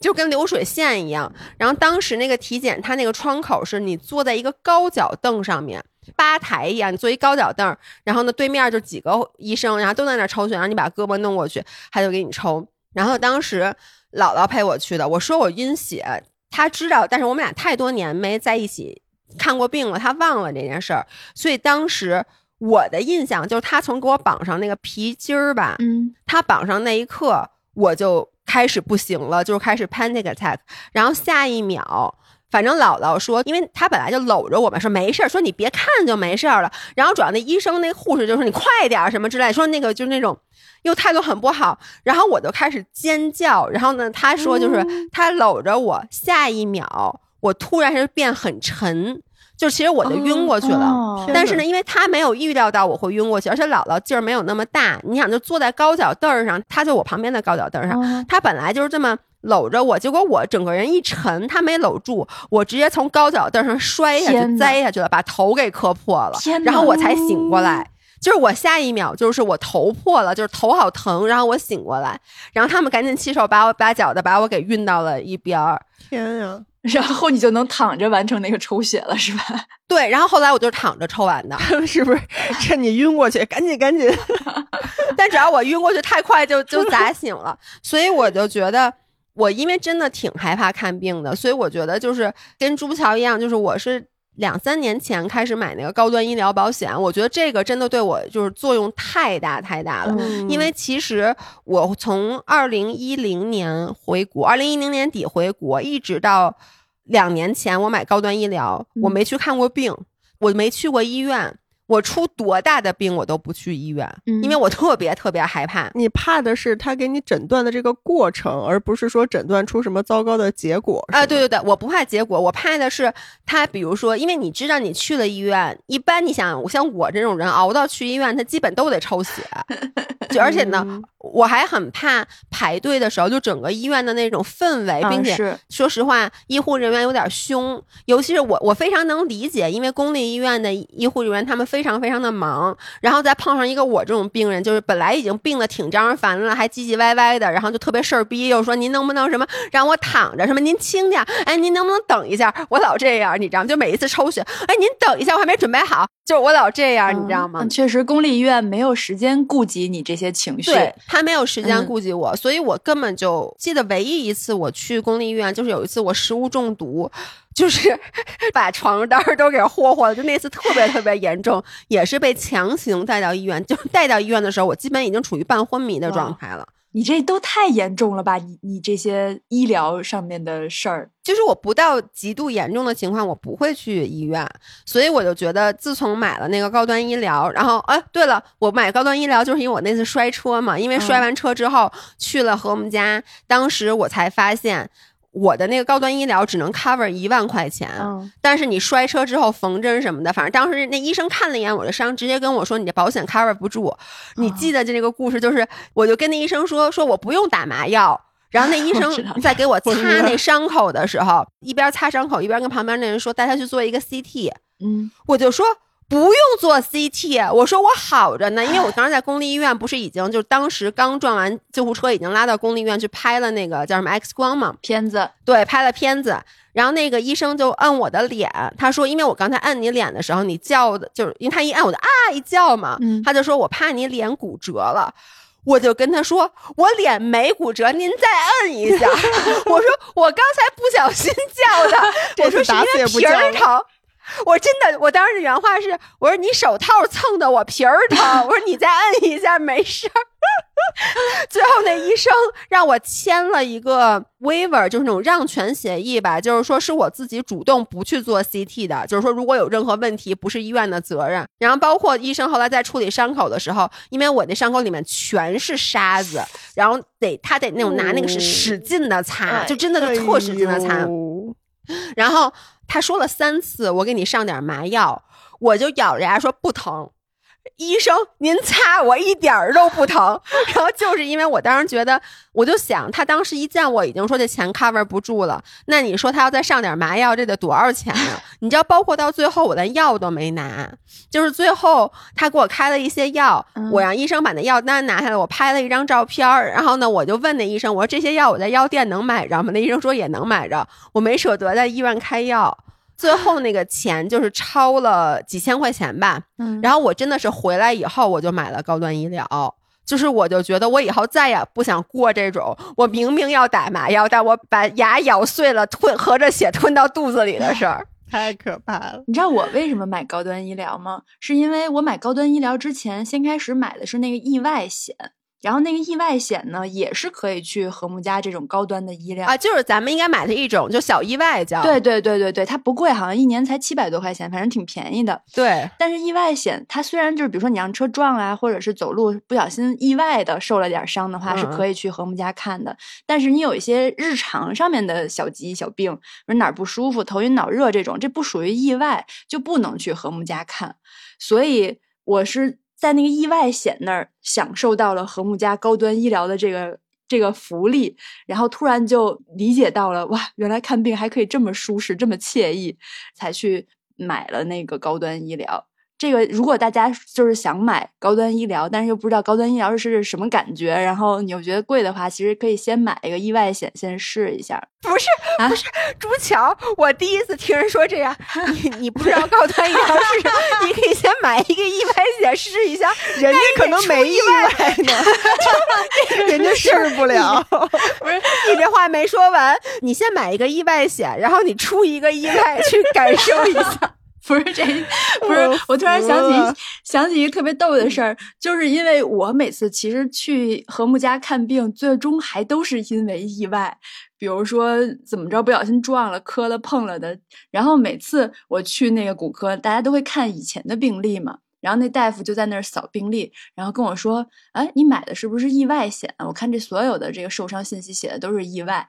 就跟流水线一样。然后当时那个体检，它那个窗口是你坐在一个高脚凳上面，吧台一样，你坐一高脚凳，然后呢对面就几个医生，然后都在那抽血，然后你把胳膊弄过去，他就给你抽。然后当时姥姥陪我去的，我说我晕血，她知道，但是我们俩太多年没在一起看过病了，她忘了这件事儿，所以当时我的印象就是他从给我绑上那个皮筋儿吧，嗯，他绑上那一刻我就开始不行了，就是开始 panic attack，然后下一秒，反正姥姥说，因为他本来就搂着我们，说没事儿，说你别看就没事儿了，然后主要那医生那护士就说你快点什么之类，说那个就是那种。又态度很不好，然后我就开始尖叫，然后呢，他说就是他搂着我，下一秒我突然是变很沉，就其实我就晕过去了。但是呢，因为他没有预料到我会晕过去，而且姥姥劲儿没有那么大，你想就坐在高脚凳上，他就我旁边的高脚凳上，他本来就是这么搂着我，结果我整个人一沉，他没搂住，我直接从高脚凳上摔下去，栽下去了，把头给磕破了然后我才醒过来。就是我下一秒就是我头破了，就是头好疼，然后我醒过来，然后他们赶紧七手把我八脚的把我给运到了一边儿。天呀！然后你就能躺着完成那个抽血了，是吧？对，然后后来我就躺着抽完的，他 们是不是趁你晕过去，赶紧赶紧？但只要我晕过去太快就就砸醒了，所以我就觉得我因为真的挺害怕看病的，所以我觉得就是跟朱桥一样，就是我是两三年前开始买那个高端医疗保险，我觉得这个真的对我就是作用太大太大了。嗯因为其实我从二零一零年回国，二零一零年底回国，一直到两年前我买高端医疗，我嗯没去看过病，我没去过医院。我出多大的病我都不去医院，嗯因为我特别特别害怕。你怕的是他给你诊断的这个过程，而不是说诊断出什么糟糕的结果啊，对对，对对，我不怕结果，我怕的是他，比如说，因为你知道你去了医院，一般你想像我这种人熬到去医院，他基本都得抽血，就而且呢，嗯。我还很怕排队的时候，就整个医院的那种氛围，并且说实话，医护人员有点凶，尤其是我，我非常能理解，因为公立医院的医护人员他们非非常非常的忙，然后再碰上一个我这种病人，就是本来已经病的挺招人烦了，还唧唧歪歪的，然后就特别事儿逼，又说您能不能什么让我躺着，什么您轻点，哎，您能不能等一下？我老这样，你知道吗？就每一次抽血，哎，您等一下，我还没准备好，就是我老这样，你知道吗？嗯确实，公立医院没有时间顾及你这些情绪。对他没有时间嗯顾及我，所以我根本就记得唯一一次我去公立医院，就是有一次我食物中毒，就是 把床单都给霍霍了，就那次特别特别严重，也是被强行带到医院。就带到医院的时候，我基本已经处于半昏迷的状态了。你这都太严重了吧？你你这些医疗上面的事儿，就是我不到极度严重的情况，我不会去医院，所以我就觉得，自从买了那个高端医疗，然后哎，对了，我买高端医疗就是因为我那次摔车嘛，因为摔完车之后、去了和我们家，当时我才发现我的那个高端医疗只能 cover 一万块钱，嗯，但是你摔车之后缝针什么的，反正当时那医生看了一眼我的伤，直接跟我说你的保险 cover 不住。你记得这个故事，就是我就跟那医生说，说我不用打麻药。然后那医 生在给我擦那伤口的时候，一边擦伤口一边跟旁边那人说带他去做一个 CT。嗯，我就说不用做 CT，我说我好着呢，因为我当时在公立医院，不是已经就当时刚撞完救护车，已经拉到公立医院去拍了那个叫什么 X 光嘛，片子，对，拍了片子，然后那个医生就摁我的脸，他说，因为我刚才摁你脸的时候，你叫的，就是因为他一按我就啊一叫嘛，嗯。他就说我怕你脸骨折了。我就跟他说，我脸没骨折，您再摁一下。我说我刚才不小心叫的，这我说是因次打死也为皮不叫了。儿疼。我真的，我当时原话是，我说你手套蹭的我皮儿疼，我说你再摁一下没事儿。最后那医生让我签了一个 waiver，就是那种让权协议吧，就是说是我自己主动不去做 CT 的，就是说如果有任何问题，不是医院的责任。然后包括医生后来在处理伤口的时候，因为我那伤口里面全是沙子，然后得他得那种拿那个是哦使劲的擦，哎就真的是特使劲的擦。哎然后他说了三次，我给你上点麻药，我就咬着牙说不疼。医生，您擦我一点儿都不疼。然后就是因为我当时觉得，我就想，他当时一见我已经说这钱 cover 不住了，那你说他要再上点麻药，这得多少钱呀？你知道，包括到最后我连药都没拿，就是最后他给我开了一些药，嗯我让医生把那药单拿下来，我拍了一张照片儿，然后呢，我就问那医生，我说这些药我在药店能买着吗？那医生说也能买着，我没舍得在医院开药。最后那个钱就是超了几千块钱吧，嗯，然后我真的是回来以后我就买了高端医疗，就是我就觉得我以后再也不想过这种我明明要打麻药，但我把牙咬碎了吞合着血吞到肚子里的事儿。太可怕了。你知道我为什么买高端医疗吗？是因为我买高端医疗之前，先开始买的是那个意外险，然后那个意外险呢，也是可以去和睦家这种高端的医疗。啊，就是咱们应该买的一种，就小意外叫对对对对对，它不贵，好像一年才七百多块钱，反正挺便宜的。对但是意外险，它虽然就是比如说你让车撞啊，或者是走路不小心意外的受了点伤的话，是嗯可以去和睦家看的。但是你有一些日常上面的小疾小病，比如哪儿不舒服、头晕脑热这种，这不属于意外，就不能去和睦家看。所以我是在那个意外险那儿享受到了和睦家高端医疗的这个这个福利，然后突然就理解到了，哇，原来看病还可以这么舒适，这么惬意，才去买了那个高端医疗。这个如果大家就是想买高端医疗，但是又不知道高端医疗是什么感觉，然后你又觉得贵的话，其实可以先买一个意外险，先试一下。不是不是，朱桥，我第一次听人说这样，你你不知道高端医疗是什么，你可以先买一个意外险试一下，人家可能没意外呢，人家试不了。不是，你这话没说完，你先买一个意外险，然后你出一个意外去感受一下。不是这，不是我突然想起想起一个特别逗的事儿，就是因为我每次其实去和睦家看病，最终还都是因为意外，比如说怎么着不小心撞了、磕了、碰了的。然后每次我去那个骨科，大家都会看以前的病历嘛，然后那大夫就在那儿扫病历，然后跟我说：“哎，你买的是不是意外险？我看这所有的这个受伤信息写的都是意外。”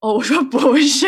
哦，我说不是，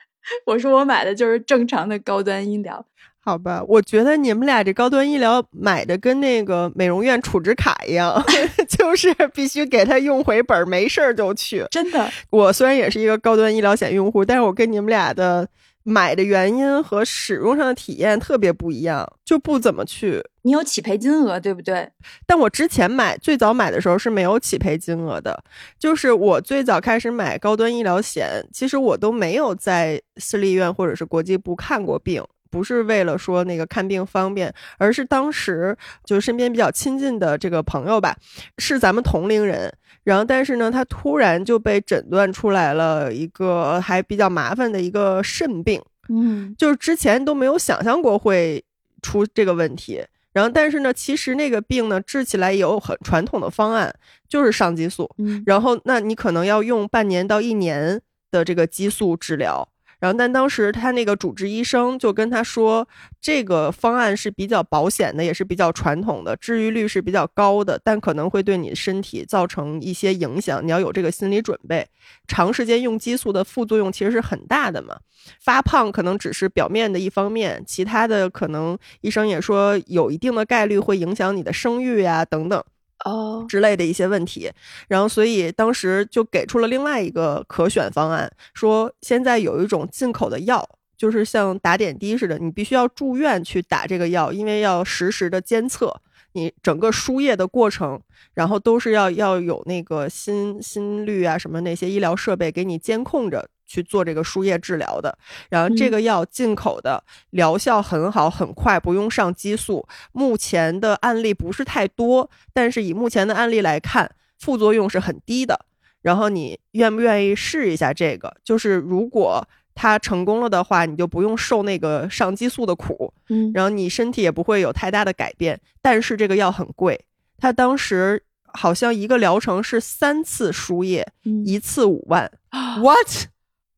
我说我买的就是正常的高端医疗。好吧，我觉得你们俩这高端医疗买的跟那个美容院储值卡一样，就是必须给他用回本，没事儿就去。真的，我虽然也是一个高端医疗险用户，但是我跟你们俩的买的原因和使用上的体验特别不一样，就不怎么去。你有起赔金额对不对？但我之前买最早买的时候是没有起赔金额的，就是我最早开始买高端医疗险，其实我都没有在私立医院或者是国际部看过病。不是为了说那个看病方便，而是当时就身边比较亲近的这个朋友吧，是咱们同龄人。然后，但是呢，他突然就被诊断出来了一个还比较麻烦的一个肾病，嗯，就是之前都没有想象过会出这个问题。然后，但是呢，其实那个病呢治起来也有很传统的方案，就是上激素。然后，那你可能要用半年到一年的这个激素治疗。然后，但当时他那个主治医生就跟他说，这个方案是比较保险的，也是比较传统的，治愈率是比较高的，但可能会对你身体造成一些影响，你要有这个心理准备。长时间用激素的副作用其实是很大的嘛，发胖可能只是表面的一方面，其他的可能医生也说有一定的概率会影响你的生育呀等等。哦，之类的一些问题，然后所以当时就给出了另外一个可选方案，说现在有一种进口的药，就是像打点滴似的，你必须要住院去打这个药，因为要实时的监测你整个输液的过程，然后都是要要有那个心心率啊什么那些医疗设备给你监控着。去做这个输液治疗的，然后这个药进口的疗效很好，很快，不用上激素。目前的案例不是太多，但是以目前的案例来看，副作用是很低的。然后你愿不愿意试一下这个？就是如果它成功了的话，你就不用受那个上激素的苦，嗯，然后你身体也不会有太大的改变。但是这个药很贵，它当时好像一个疗程是三次输液，一次五万。What？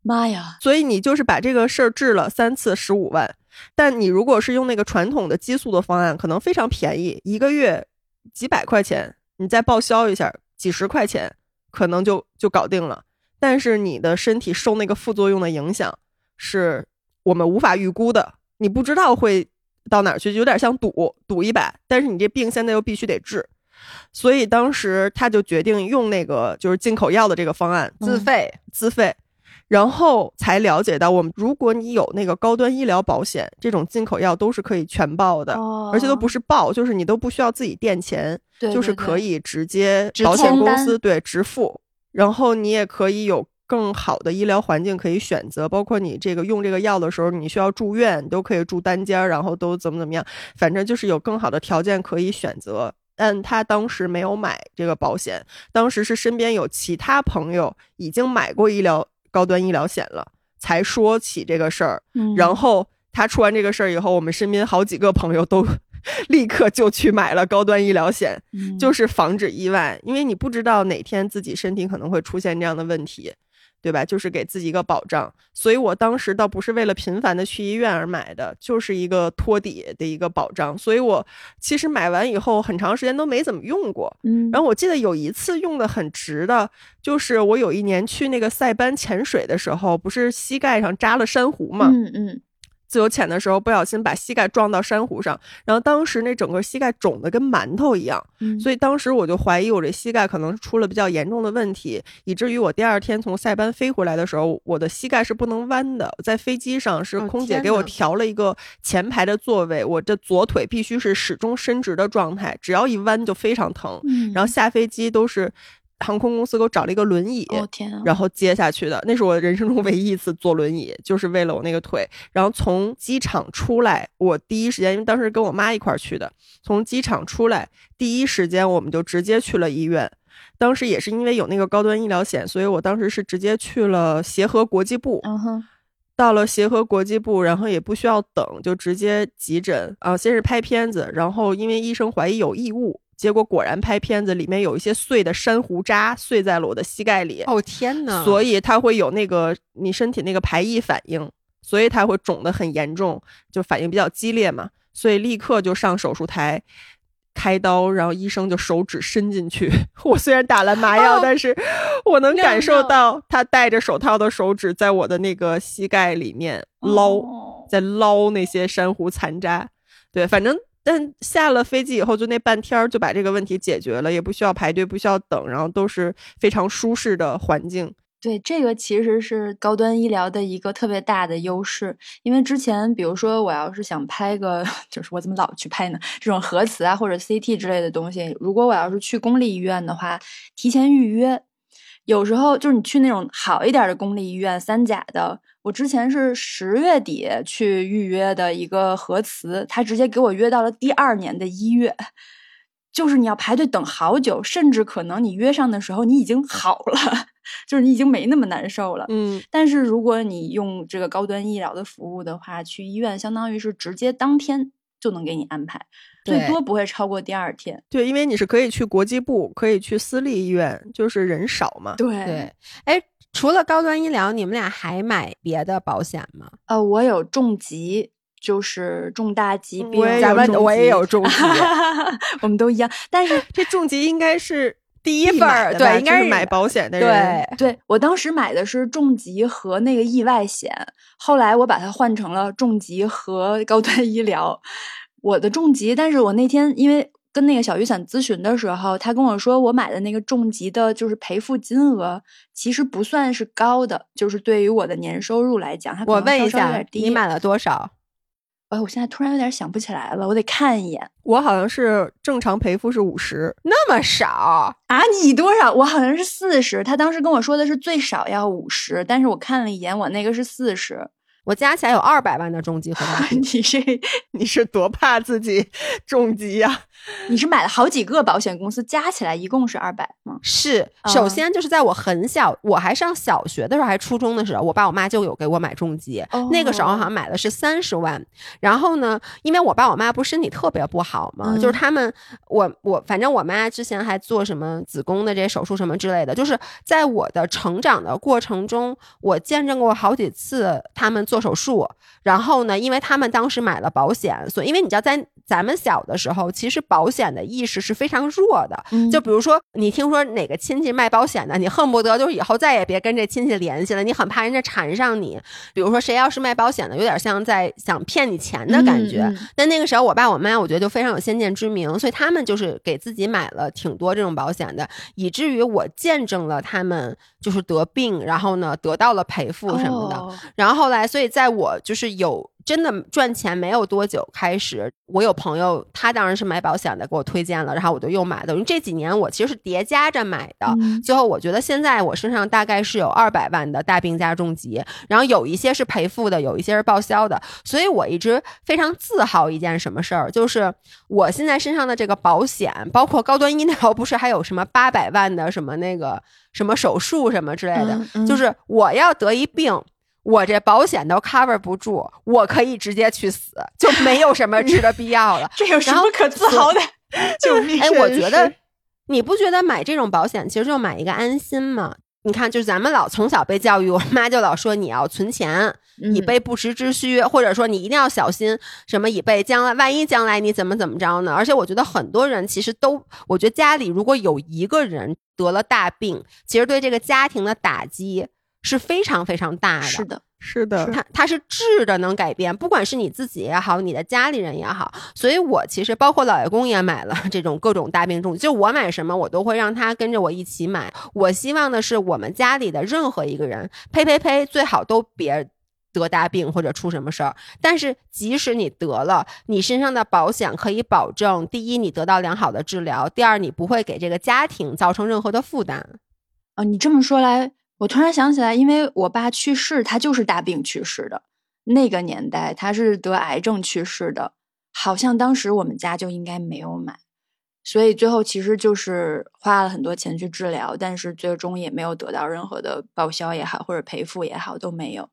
妈呀！所以你就是把这个事儿治了三次，十五万。但你如果是用那个传统的激素的方案，可能非常便宜，一个月几百块钱，你再报销一下，几十块钱，可能就就搞定了。但是你的身体受那个副作用的影响，是我们无法预估的，你不知道会到哪儿去，有点像赌赌一把。但是你这病现在又必须得治，所以当时他就决定用那个就是进口药的这个方案，自费自费。然后才了解到，我们如果你有那个高端医疗保险，这种进口药都是可以全报的，而且都不是报，就是你都不需要自己垫钱，就是可以直接保险公司对直付。然后你也可以有更好的医疗环境可以选择，包括你这个用这个药的时候，你需要住院，你都可以住单间，然后都怎么怎么样，反正就是有更好的条件可以选择。但他当时没有买这个保险，当时是身边有其他朋友已经买过医疗。高端医疗险了，才说起这个事儿。然后他出完这个事儿以后，我们身边好几个朋友都 立刻就去买了高端医疗险，就是防止意外，因为你不知道哪天自己身体可能会出现这样的问题。对吧？就是给自己一个保障，所以我当时倒不是为了频繁的去医院而买的，就是一个托底的一个保障。所以我其实买完以后很长时间都没怎么用过。嗯，然后我记得有一次用的很值的，就是我有一年去那个塞班潜水的时候，不是膝盖上扎了珊瑚嘛？嗯嗯，自由潜的时候不小心把膝盖撞到珊瑚上，然后当时那整个膝盖肿的跟馒头一样，嗯所以当时我就怀疑我这膝盖可能出了比较严重的问题，以至于我第二天从塞班飞回来的时候，我的膝盖是不能弯的。在飞机上是哦空姐给我调了一个前排的座位，我这左腿必须是始终伸直的状态，只要一弯就非常疼。嗯然后下飞机都是航空公司给我找了一个轮椅，哦天啊，然后接下去的，那是我人生中唯一一次坐轮椅，就是为了我那个腿。然后从机场出来，我第一时间，因为当时跟我妈一块儿去的，从机场出来第一时间我们就直接去了医院。当时也是因为有那个高端医疗险，所以我当时是直接去了协和国际部。嗯哼，到了协和国际部，然后也不需要等，就直接急诊啊。先是拍片子，然后因为医生怀疑有异物，结果果然拍片子里面有一些碎的珊瑚渣碎在了我的膝盖里。哦天哪！所以它会有那个你身体那个排异反应，所以它会肿得很严重，就反应比较激烈嘛，所以立刻就上手术台开刀，然后医生就手指伸进去。我虽然打了麻药，哦但是我能感受到他戴着手套的手指在我的那个膝盖里面捞，哦在捞那些珊瑚残渣。对，反正。但下了飞机以后，就那半天儿就把这个问题解决了，也不需要排队，不需要等，然后都是非常舒适的环境。对，这个其实是高端医疗的一个特别大的优势，因为之前比如说我要是想拍个，就是我怎么老去拍呢？这种核磁啊或者 CT 之类的东西，如果我要是去公立医院的话，提前预约，有时候就是你去那种好一点的公立医院，三甲的，我之前是十月底去预约的一个核磁，他直接给我约到了第二年的一月。就是你要排队等好久，甚至可能你约上的时候你已经好了，就是你已经没那么难受了。嗯，但是如果你用这个高端医疗的服务的话，去医院相当于是直接当天就能给你安排，最多不会超过第二天。对，因为你是可以去国际部，可以去私立医院，就是人少嘛。对对，哎，除了高端医疗，你们俩还买别的保险吗？呃，我有重疾，就是重大疾病，我也有咱们重我也疾有重疾，我们都一样。但是 这重疾应该是第一份儿对应该就是买保险的人。对，对我当时买的是重疾和那个意外险，后来我把它换成了重疾和高端医疗。我的重疾，但是我那天因为跟那个小雨伞咨询的时候，他跟我说我买的那个重疾的，就是赔付金额其实不算是高的，就是对于我的年收入来讲，我问一下。你买了多少？哎，我现在突然有点想不起来了，我得看一眼我好像是正常赔付是五十，那么少？啊！你多少？我好像是四十，他当时跟我说的是最少要五十，但是我看了一眼，我那个是四十。我加起来有二百万的重疾和大 病。你这你是多怕自己 重疾呀、你是买了好几个保险公司，加起来一共是二百吗？是，啊首先就是在我很小，我还上小学的时候，还初中的时候，我爸我妈就有给我买重疾。那个时候好像买的是三十万。然后呢，因为我爸我妈不是身体特别不好嘛，嗯就是他们，我我反正我妈之前还做什么子宫的这些手术什么之类的，就是在我的成长的过程中，我见证过好几次他们做手术。然后呢，因为他们当时买了保险，所以因为你知道，在咱们小的时候，其实保险的意识是非常弱的。嗯就比如说，你听说哪个亲戚卖保险的，你恨不得就是以后再也别跟这亲戚联系了，你很怕人家缠上你。比如说，谁要是卖保险的，有点像在想骗你钱的感觉。但那个时候，我爸我妈我觉得就非常有先见之明，所以他们就是给自己买了挺多这种保险的，以至于我见证了他们就是得病，然后呢得到了赔付什么的。哦然后后来，所以在我就是有真的赚钱没有多久开始，我有朋友，他当然是买保险的，给我推荐了，然后我就又买的。因为这几年我其实是叠加着买的，嗯最后我觉得现在我身上大概是有二百万的大病加重疾，然后有一些是赔付的，有一些是报销的，所以我一直非常自豪一件什么事儿，就是我现在身上的这个保险，包括高端医疗，不是还有什么八百万的什么那个什么手术什么之类的，嗯嗯就是我要得一病。我这保险都 cover 不住，我可以直接去死，就没有什么 治的必要了。这有什么可自豪的？救命！哎，我觉得你不觉得买这种保险其实就买一个安心吗？你看，就是咱们老从小被教育，我妈就老说你要存钱，以嗯备不时之需，或者说你一定要小心什么以备将来，万一将来你怎么怎么着呢？而且我觉得很多人其实都，我觉得家里如果有一个人得了大病，其实对这个家庭的打击是非常非常大的。是的，是的，它它是质的能改变，不管是你自己也好，你的家里人也好。所以我其实包括老爷公也买了这种各种大病重疾，就我买什么我都会让他跟着我一起买。我希望的是我们家里的任何一个人，呸呸呸，最好都别。得大病或者出什么事儿，但是即使你得了，你身上的保险可以保证：第一，你得到良好的治疗；第二，你不会给这个家庭造成任何的负担。啊，你这么说来，我突然想起来，因为我爸去世，他就是大病去世的。那个年代，他是得癌症去世的，好像当时我们家就应该没有买，所以最后其实就是花了很多钱去治疗，但是最终也没有得到任何的报销也好，或者赔付也好，都没有。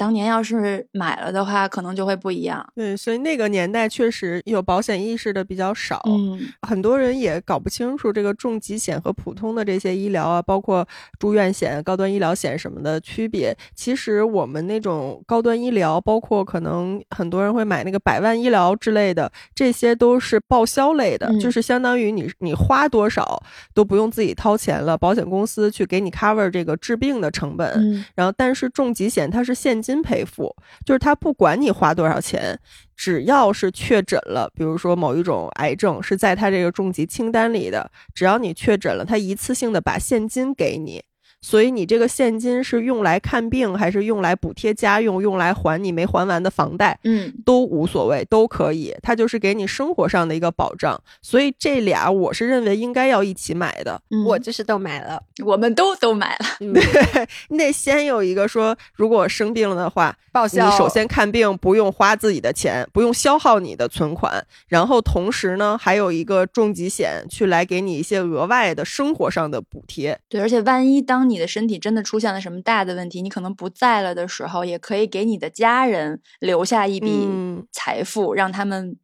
当年要是买了的话，可能就会不一样。对，所以那个年代确实有保险意识的比较少，嗯，很多人也搞不清楚这个重疾险和普通的这些医疗啊，包括住院险、高端医疗险什么的区别。其实我们那种高端医疗，包括可能很多人会买那个百万医疗之类的，这些都是报销类的，就是相当于你你花多少都不用自己掏钱了，保险公司去给你 cover 这个治病的成本。然后，但是重疾险它是现金。金赔付就是他不管你花多少钱，只要是确诊了，比如说某一种癌症是在他这个重疾清单里的，只要你确诊了，他一次性的把现金给你。所以你这个现金是用来看病，还是用来补贴家用，用来还你没还完的房贷，嗯，都无所谓，都可以。它就是给你生活上的一个保障。所以这俩我是认为应该要一起买的。我就是都买了，我们都都买了。对，你得先有一个说，如果生病了的话，报销。你首先看病不用花自己的钱，不用消耗你的存款，然后同时呢，还有一个重疾险去来给你一些额外的生活上的补贴。对，而且万一当你的身体真的出现了什么大的问题，你可能不在了的时候，也可以给你的家人留下一笔财富，让他们。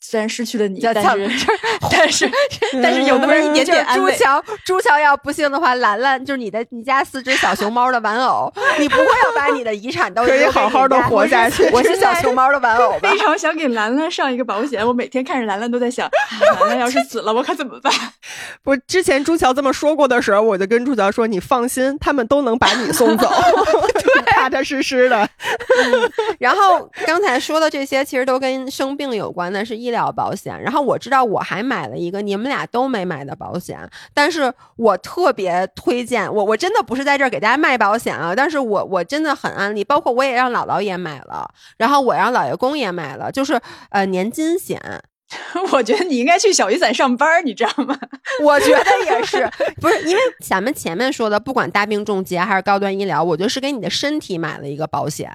虽然失去了你，但是但 是但是有那么一点点安慰。朱乔，朱乔要不幸的话，兰兰就是你的，你家四只小熊猫的玩偶，你不会要把你的遗产都可以好好的活下去。我是小熊猫的玩偶，非常想给兰兰上一个保险。我每天看着兰兰都在想，兰兰要是死了，我可怎么办？我，之前朱乔这么说过的时候，我就跟朱乔说：“你放心，他们都能把你送走，踏踏实实的。”然后刚才说的这些，其实都跟生病有关的，是医疗保险。然后我知道我还买了一个你们俩都没买的保险，但是我特别推荐我，我真的不是在这儿给大家卖保险啊，但是我我真的很安利，包括我也让姥姥也买了，然后我让姥爷公也买了，就是呃年金险。我觉得你应该去小雨伞上班，你知道吗？我觉得也是，不是因为咱们前面说的，不管大病重疾还是高端医疗，我觉得是给你的身体买了一个保险。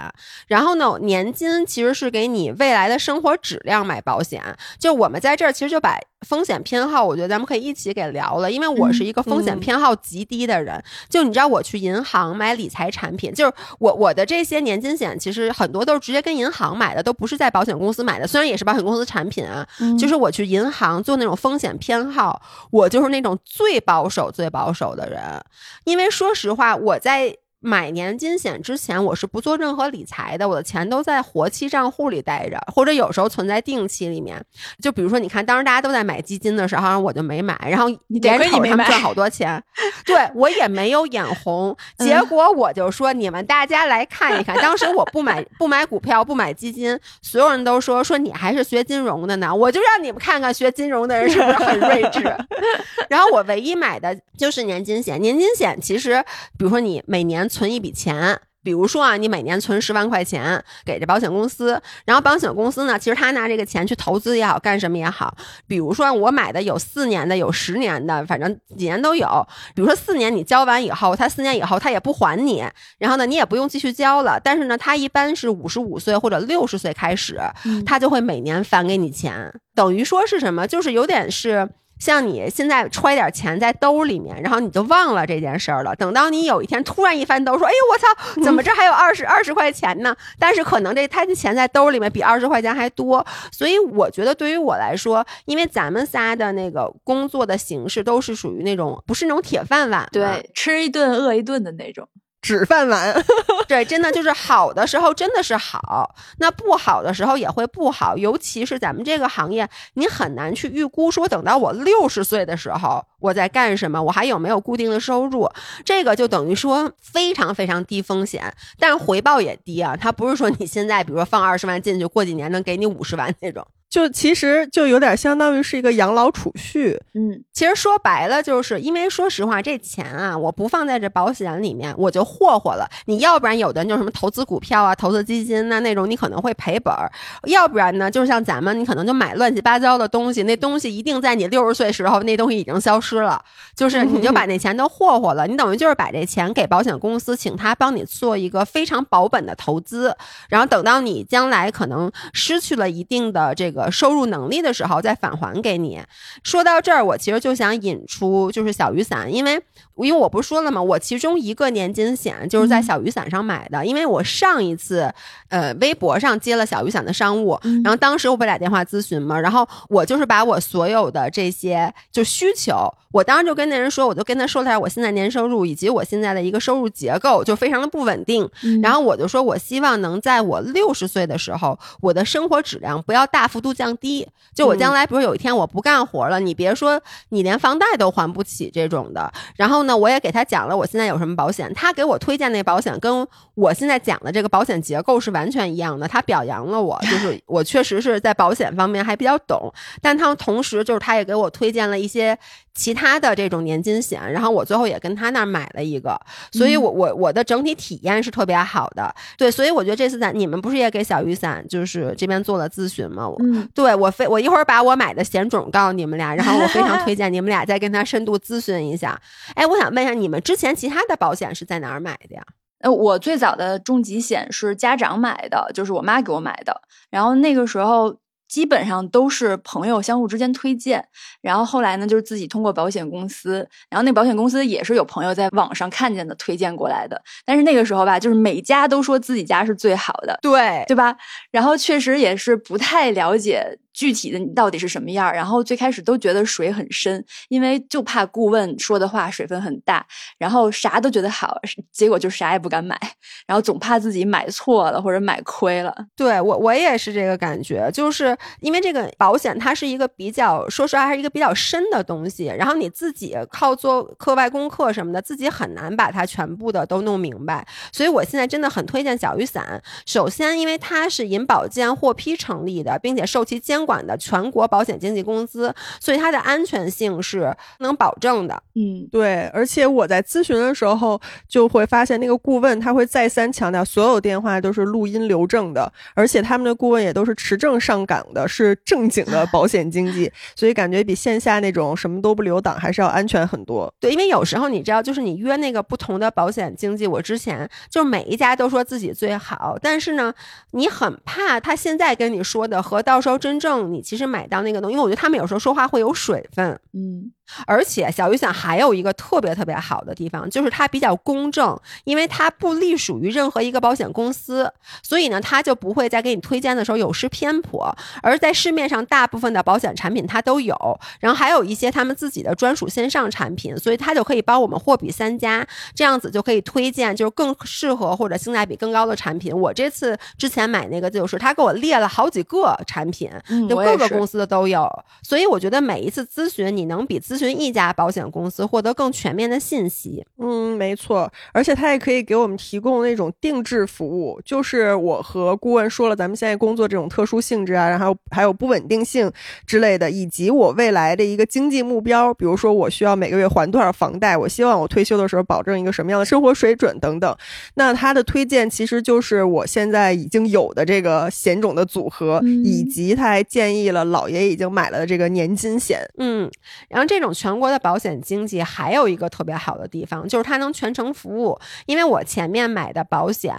然后呢，年金其实是给你未来的生活质量买保险。就我们在这儿，其实就把。风险偏好，我觉得咱们可以一起给聊了，因为我是一个风险偏好极低的人。就你知道，我去银行买理财产品，就是我我的这些年金险，其实很多都是直接跟银行买的，都不是在保险公司买的。虽然也是保险公司产品啊，就是我去银行做那种风险偏好，我就是那种最保守、最保守的人。因为说实话，我在。买年金险之前，我是不做任何理财的，我的钱都在活期账户里待着，或者有时候存在定期里面。就比如说，你看当时大家都在买基金的时候，我就没买，然后眼瞅他们赚好多钱，对我也没有眼红。结果我就说，你们大家来看一看，当时我不买不买股票，不买基金，所有人都说说你还是学金融的呢，我就让你们看看学金融的人是不是很睿智。然后我唯一买的就是年金险，年金险其实，比如说你每年。存一笔钱，比如说啊，你每年存十万块钱给这保险公司，然后保险公司呢，其实他拿这个钱去投资也好，干什么也好。比如说我买的有四年的，有十年的，反正几年都有。比如说四年你交完以后，他四年以后他也不还你，然后呢你也不用继续交了。但是呢，他一般是五十五岁或者六十岁开始，他就会每年返给你钱，等于说是什么？就是有点是。像你现在揣点钱在兜里面，然后你就忘了这件事儿了。等到你有一天突然一翻兜，说：“哎呦，我操，怎么这还有二十二十块钱呢？”但是可能这他的钱在兜里面比二十块钱还多。所以我觉得对于我来说，因为咱们仨的那个工作的形式都是属于那种不是那种铁饭碗，对，吃一顿饿一顿的那种。纸饭碗。对，真的就是好的时候真的是好，那不好的时候也会不好。尤其是咱们这个行业，你很难去预估说等到我六十岁的时候我在干什么，我还有没有固定的收入。这个就等于说非常非常低风险，但是回报也低啊。它不是说你现在比如说放二十万进去，过几年能给你五十万那种。就其实就有点相当于是一个养老储蓄，嗯，其实说白了就是因为说实话，这钱啊，我不放在这保险里面，我就霍霍了。你要不然有的就什么投资股票啊、投资基金呐那种，你可能会赔本儿；要不然呢，就是像咱们，你可能就买乱七八糟的东西，那东西一定在你六十岁时候，那东西已经消失了，就是你就把那钱都霍霍了。你等于就是把这钱给保险公司，请他帮你做一个非常保本的投资，然后等到你将来可能失去了一定的这个收入能力。的时候再返还给你。说到这儿，我其实就想引出就是小雨伞，因为因为我不是说了吗？我其中一个年金险就是在小雨伞上买的，因为我上一次呃微博上接了小雨伞的商务，然后当时我不打电话咨询嘛，然后我就是把我所有的这些就需求，我当时就跟那人说，我就跟他说了下我现在年收入以及我现在的一个收入结构就非常的不稳定，然后我就说我希望能在我六十岁的时候，我的生活质量不要大幅度降低。就我将来，比如有一天我不干活了，你别说你连房贷都还不起这种的。然后那，我也给他讲了我现在有什么保险，他给我推荐那保险跟我现在讲的这个保险结构是完全一样的。他表扬了我，就是 我确实是在保险方面还比较懂。但他同时就是他也给我推荐了一些其他的这种年金险，然后我最后也跟他那儿买了一个，所以我我我的整体体验是特别好的。对，所以我觉得这次咱你们不是也给小雨伞就是这边做了咨询吗？嗯，对我非我。一会儿把我买的险种告诉你们俩，然后我非常推 荐你们俩再跟他深度咨询一下。哎，我想问一下，你们之前其他的保险是在哪儿买的呀？呃，我最早的重疾险是家长买的，就是我妈给我买的。然后那个时候基本上都是朋友相互之间推荐，然后后来呢，就是自己通过保险公司，然后那保险公司也是有朋友在网上看见的推荐过来的。但是那个时候吧，就是每家都说自己家是最好的，对对吧？然后确实也是不太了解。具体的你到底是什么样？然后最开始都觉得水很深，因为就怕顾问说的话水分很大，然后啥都觉得好，结果就啥也不敢买，然后总怕自己买错了或者买亏了。对我我也是这个感觉，就是因为这个保险它是一个比较，说实话还是一个比较深的东西，然后你自己靠做课外功课什么的，自己很难把它全部的都弄明白。所以我现在真的很推荐小雨伞。首先，因为它是银保监获批成立的，并且受其监。管的全国保险经纪公司，所以它的安全性是能保证的。嗯，对。而且我在咨询的时候就会发现，那个顾问他会再三强调，所有电话都是录音留证的，而且他们的顾问也都是持证上岗的，是正经的保险经纪，所以感觉比线下那种什么都不留档还是要安全很多。对，因为有时候你知道，就是你约那个不同的保险经纪，我之前就每一家都说自己最好，但是呢，你很怕他现在跟你说的和到时候真正。你其实买到那个东西，因为我觉得他们有时候说话会有水分，嗯。而且小雨伞还有一个特别特别好的地方，就是它比较公正，因为它不隶属于任何一个保险公司，所以呢，它就不会在给你推荐的时候有失偏颇。而在市面上大部分的保险产品它都有，然后还有一些他们自己的专属线上产品，所以它就可以帮我们货比三家，这样子就可以推荐就是更适合或者性价比更高的产品。我这次之前买那个就是他给我列了好几个产品，就各个公司的都有，所以我觉得每一次咨询你能比咨询。询一家保险公司获得更全面的信息。嗯，没错，而且他也可以给我们提供那种定制服务，就是我和顾问说了咱们现在工作这种特殊性质啊，然后还有不稳定性之类的，以及我未来的一个经济目标，比如说我需要每个月还多少房贷，我希望我退休的时候保证一个什么样的生活水准等等。那他的推荐其实就是我现在已经有的这个险种的组合，以及他还建议了老爷已经买了的这个年金险。嗯，然后这种。全国的保险经纪还有一个特别好的地方，就是它能全程服务。因为我前面买的保险，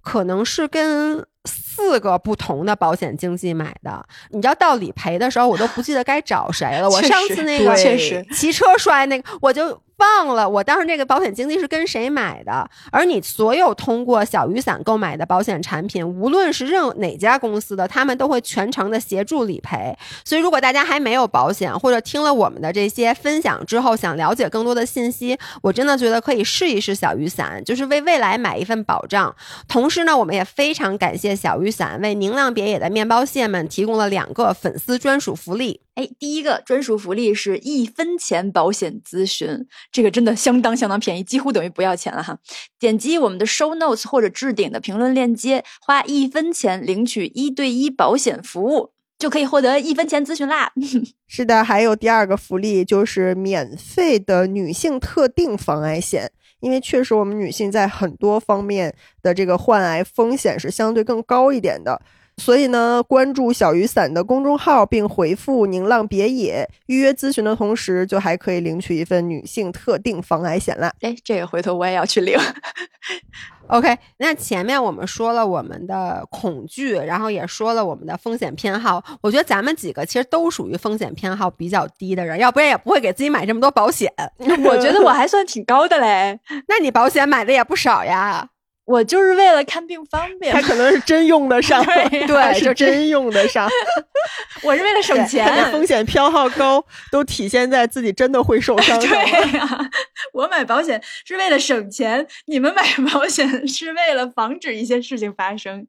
可能是跟四个不同的保险经纪买的。你知道到理赔的时候，我都不记得该找谁了。我上次那个确实骑车摔那个，我就。忘了我当时这个保险经纪是跟谁买的。而你所有通过小雨伞购买的保险产品，无论是任哪家公司的，他们都会全程的协助理赔。所以，如果大家还没有保险，或者听了我们的这些分享之后，想了解更多的信息，我真的觉得可以试一试小雨伞，就是为未来买一份保障。同时呢，我们也非常感谢小雨伞为宁浪别野的面包蟹们提供了两个粉丝专属福利。哎，第一个专属福利是一分钱保险咨询，这个真的相当相当便宜，几乎等于不要钱了哈。点击我们的 show notes 或者置顶的评论链接，花一分钱领取一对一保险服务，就可以获得一分钱咨询啦。是的，还有第二个福利就是免费的女性特定防癌险，因为确实我们女性在很多方面的这个患癌风险是相对更高一点的。所以呢，关注小雨伞的公众号，并回复“宁浪别野”预约咨询的同时，就还可以领取一份女性特定防癌险啦。哎，这个回头我也要去领。OK，那前面我们说了我们的恐惧，然后也说了我们的风险偏好。我觉得咱们几个其实都属于风险偏好比较低的人，要不然也不会给自己买这么多保险。我觉得我还算挺高的嘞，那你保险买的也不少呀。我就是为了看病方便他。可能是真用得上，对 是真用得上。我是为了省钱。风险偏好高，都体现在自己真的会受伤上。对呀、我买保险是为了省钱，你们买保险是为了防止一些事情发生。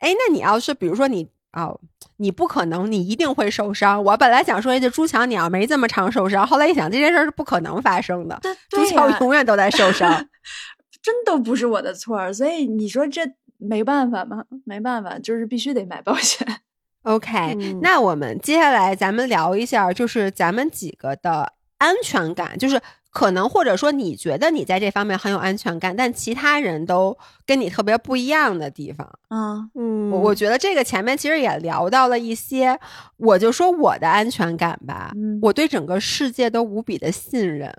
哎，那你要是比如说你哦，你不可能，你一定会受伤。我本来想说，这朱强你要没这么长受伤，后来一想，这件事是不可能发生的。对朱强永远都在受伤。真都不是我的错儿，所以你说这没办法吗？没办法，就是必须得买保险。OK，、嗯那我们接下来咱们聊一下，就是咱们几个的安全感，就是可能或者说你觉得你在这方面很有安全感，但其他人都跟你特别不一样的地方。啊嗯，我我觉得这个前面其实也聊到了一些，我就说我的安全感吧，嗯我对整个世界都无比的信任。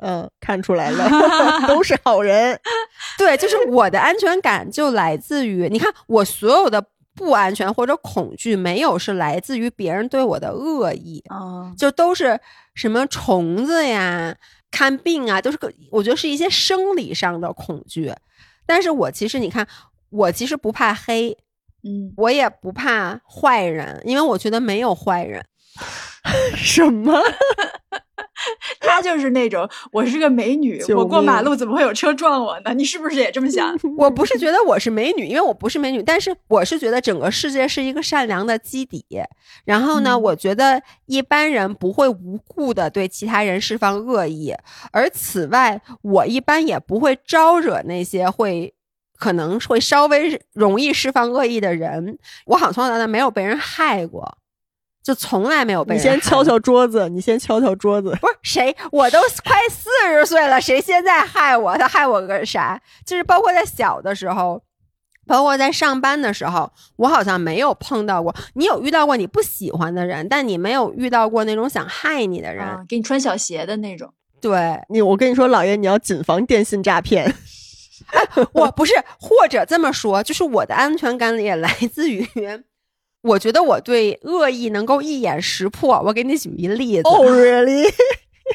嗯，看出来了，都是好人。对，就是我的安全感就来自于，你看我所有的不安全或者恐惧，没有是来自于别人对我的恶意，啊就都是什么虫子呀、看病啊，都是个我觉得是一些生理上的恐惧。但是我其实你看，我其实不怕黑，嗯，我也不怕坏人，因为我觉得没有坏人。什么？他就是那种我是个美女，我过马路怎么会有车撞我呢？你是不是也这么想？我不是觉得我是美女，因为我不是美女，但是我是觉得整个世界是一个善良的基底。然后呢，嗯我觉得一般人不会无故的对其他人释放恶意，而此外，我一般也不会招惹那些会。可能会稍微容易释放恶意的人，我好像从小到大没有被人害过，就从来没有被你。先敲敲桌子，你先敲敲桌子。不是谁，我都快四十岁了，谁现在害我？他害我个啥？就是包括在小的时候，包括在上班的时候，我好像没有碰到过。你有遇到过你不喜欢的人，但你没有遇到过那种想害你的人。啊，给你穿小鞋的那种。对你，我跟你说，老爷，你要谨防电信诈骗。我不是，或者这么说，就是我的安全感也来自于。我觉得我对恶意能够一眼识破。我给你举一例子，哦、really？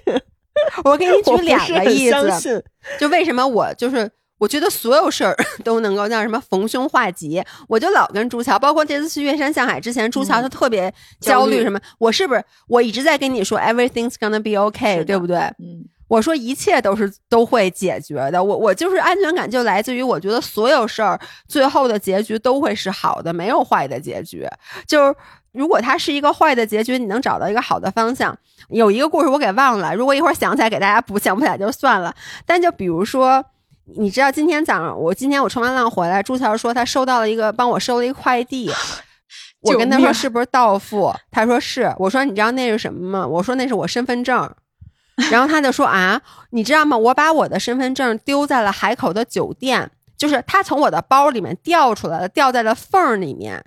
我给你举两个例子。就为什么我就是我觉得所有事儿都能够叫什么逢凶化吉，我就老跟朱乔，包括这次去岳山向海之前，朱乔嗯他特别焦虑什么，我是不是我一直在跟你说 everything's gonna be okay，对不对？嗯我说一切都是都会解决的，我我就是安全感就来自于我觉得所有事儿最后的结局都会是好的，没有坏的结局。就是如果它是一个坏的结局，你能找到一个好的方向。有一个故事我给忘了，如果一会儿想起来给大家补，想不起来就算了。但就比如说。你知道今天早上我今天我冲完浪回来，朱乔说他收到了一个帮我收了一个快递，我跟他说是不是到付？他说是。我说你知道那是什么吗？我说那是我身份证。然后他就说啊，你知道吗？我把我的身份证丢在了海口的酒店，就是他从我的包里面掉出来了，掉在了缝儿里面，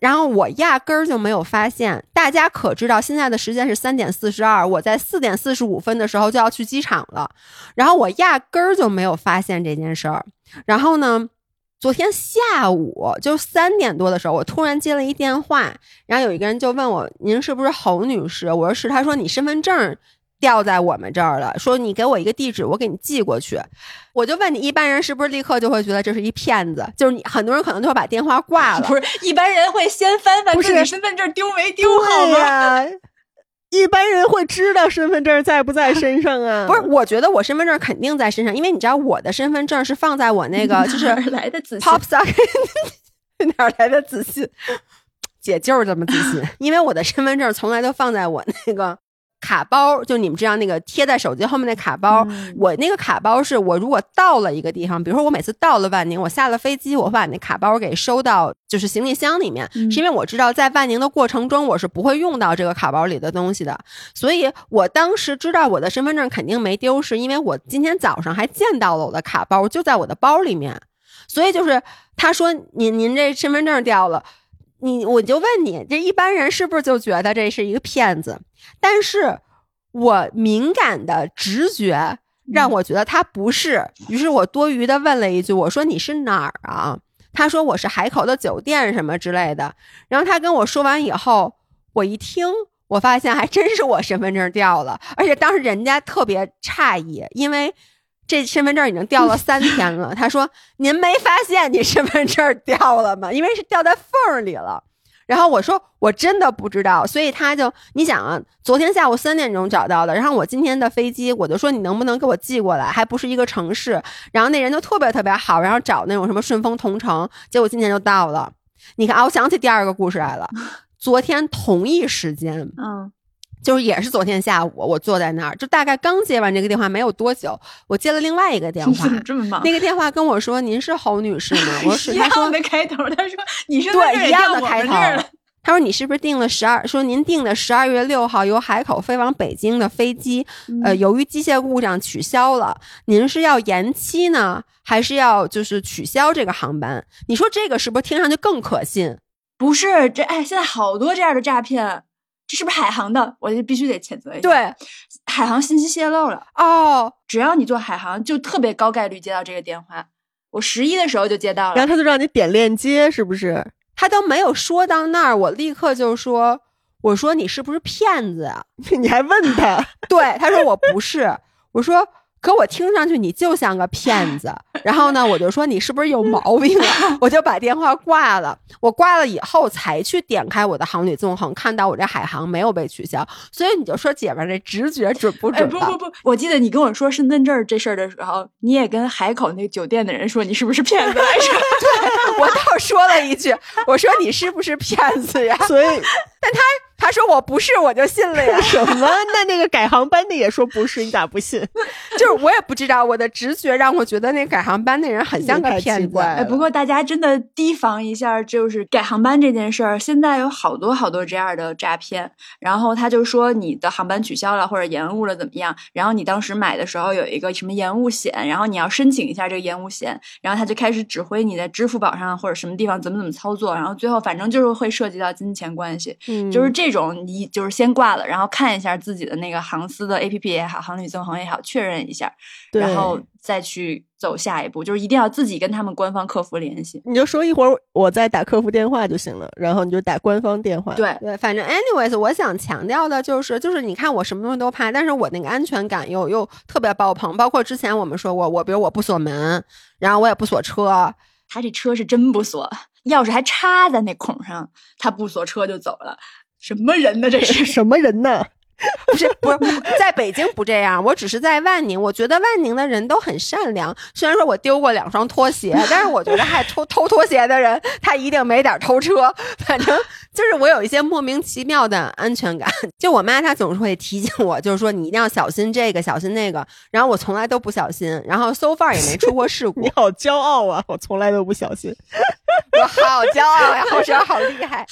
然后我压根儿就没有发现。大家可知道现在的时间是三点四十二，我在四点四十五分的时候就要去机场了，然后我压根儿就没有发现这件事儿。然后呢？昨天下午就三点多的时候，我突然接了一电话，然后有一个人就问我：“您是不是侯女士？”我说是。他说：“你身份证掉在我们这儿了，说你给我一个地址，我给你寄过去。我就问你，一般人是不是立刻就会觉得这是一骗子？就是你很多人可能就会把电话挂了。不是，一般人会先翻翻不是身份证丢没丢好对吗？呀、一般人会知道身份证在不在身上啊？不是，我觉得我身份证肯定在身上，因为你知道我的身份证是放在我那个 就是哪来的自信 Pop Socket 哪儿来的自信？姐就是这么自信，因为我的身份证从来都放在我那个卡包，就你们知道那个贴在手机后面那卡包。嗯我那个卡包是我如果到了一个地方，比如说我每次到了万宁，我下了飞机，我会把那卡包给收到就是行李箱里面，嗯是因为我知道在万宁的过程中我是不会用到这个卡包里的东西的，所以我当时知道我的身份证肯定没丢，是因为我今天早上还见到了我的卡包，就在我的包里面。所以就是他说您您这身份证掉了，你我就问你，这一般人是不是就觉得这是一个骗子？但是我敏感的直觉让我觉得他不是，于是我多余的问了一句，我说你是哪儿啊？他说我是海口的酒店什么之类的。然后他跟我说完以后，我一听，我发现还真是我身份证掉了，而且当时人家特别诧异，因为这身份证已经掉了三天了。他说：“您没发现你身份证掉了吗？因为是掉在缝儿里了。”然后我说：“我真的不知道。”所以他就你想啊，昨天下午三点钟找到的，然后我今天的飞机，我就说你能不能给我寄过来？还不是一个城市。然后那人就特别特别好，然后找那种什么顺丰同城，结果今天就到了。你看啊，我想起第二个故事来了。昨天同一时间，嗯就是也是昨天下午，我坐在那儿，就大概刚接完这个电话没有多久，我接了另外一个电话这么忙？那个电话跟我说：“您是侯女士吗？” 我说：“是。”他一样说的开头，他说你是对，一样的开头。他说：“你是不是订了十二？说您订的十二月六号由海口飞往北京的飞机，嗯呃，由于机械故障取消了。您是要延期呢，还是要就是取消这个航班？你说这个是不是听上去更可信？不是这哎，现在好多这样的诈骗，这是不是海航的？我就必须得谴责一下。，对，海航信息泄露了，哦，只要你做海航，就特别高概率接到这个电话。我十一的时候就接到了，然后他就让你点链接，是不是？他都没有说到那儿，我立刻就说：“我说你是不是骗子啊？” 你还问他？对，他说我不是，我说可我听上去你就像个骗子。然后呢，我就说你是不是有毛病啊？我就把电话挂了。我挂了以后才去点开我的航旅纵横，看到我这海航没有被取消。所以你就说姐们儿这直觉准不哎，准吧？不不不，我记得你跟我说身份证这事儿的时候，你也跟海口那个酒店的人说你是不是骗子来着？我倒说了一句，我说你是不是骗子呀？所以但他说我不是，我就信了呀。什么？那那个改航班的也说不是，你咋不信？就是我也不知道，我的直觉让我觉得那改航班那人很像个骗子。哎，不过大家真的提防一下，就是改航班这件事儿。现在有好多好多这样的诈骗，然后他就说你的航班取消了或者延误了怎么样，然后你当时买的时候有一个什么延误险，然后你要申请一下这个延误险，然后他就开始指挥你在支付宝上或者什么地方怎么怎么操作，然后最后反正就是会涉及到金钱关系，嗯就是这种你就是先挂了，然后看一下自己的那个航司的 A P P 也好，航旅纵横也好，确认一下，然后再去走下一步，就是一定要自己跟他们官方客服联系。你就说一会儿我再打客服电话就行了，然后你就打官方电话。，对，对，反正 anyways，我想强调的就是，就是你看我什么东西都怕，但是我那个安全感又又特别爆棚。包括之前我们说过，我比如我不锁门，然后我也不锁车，他这车是真不锁，钥匙还插在那孔上，他不锁车就走了。什么人呢？这是 什么人呢？不是不是，在北京不这样，我只是在万宁，我觉得万宁的人都很善良。虽然说我丢过两双拖鞋，但是我觉得还 偷偷拖鞋的人，他一定没点偷车。反正就是我有一些莫名其妙的安全感。就我妈她总是会提醒我，就是说你一定要小心这个，小心那个。然后我从来都不小心，然后 so far 也没出过事 故你。好骄傲啊！我从来都不小心。我好骄傲呀，后生好厉害。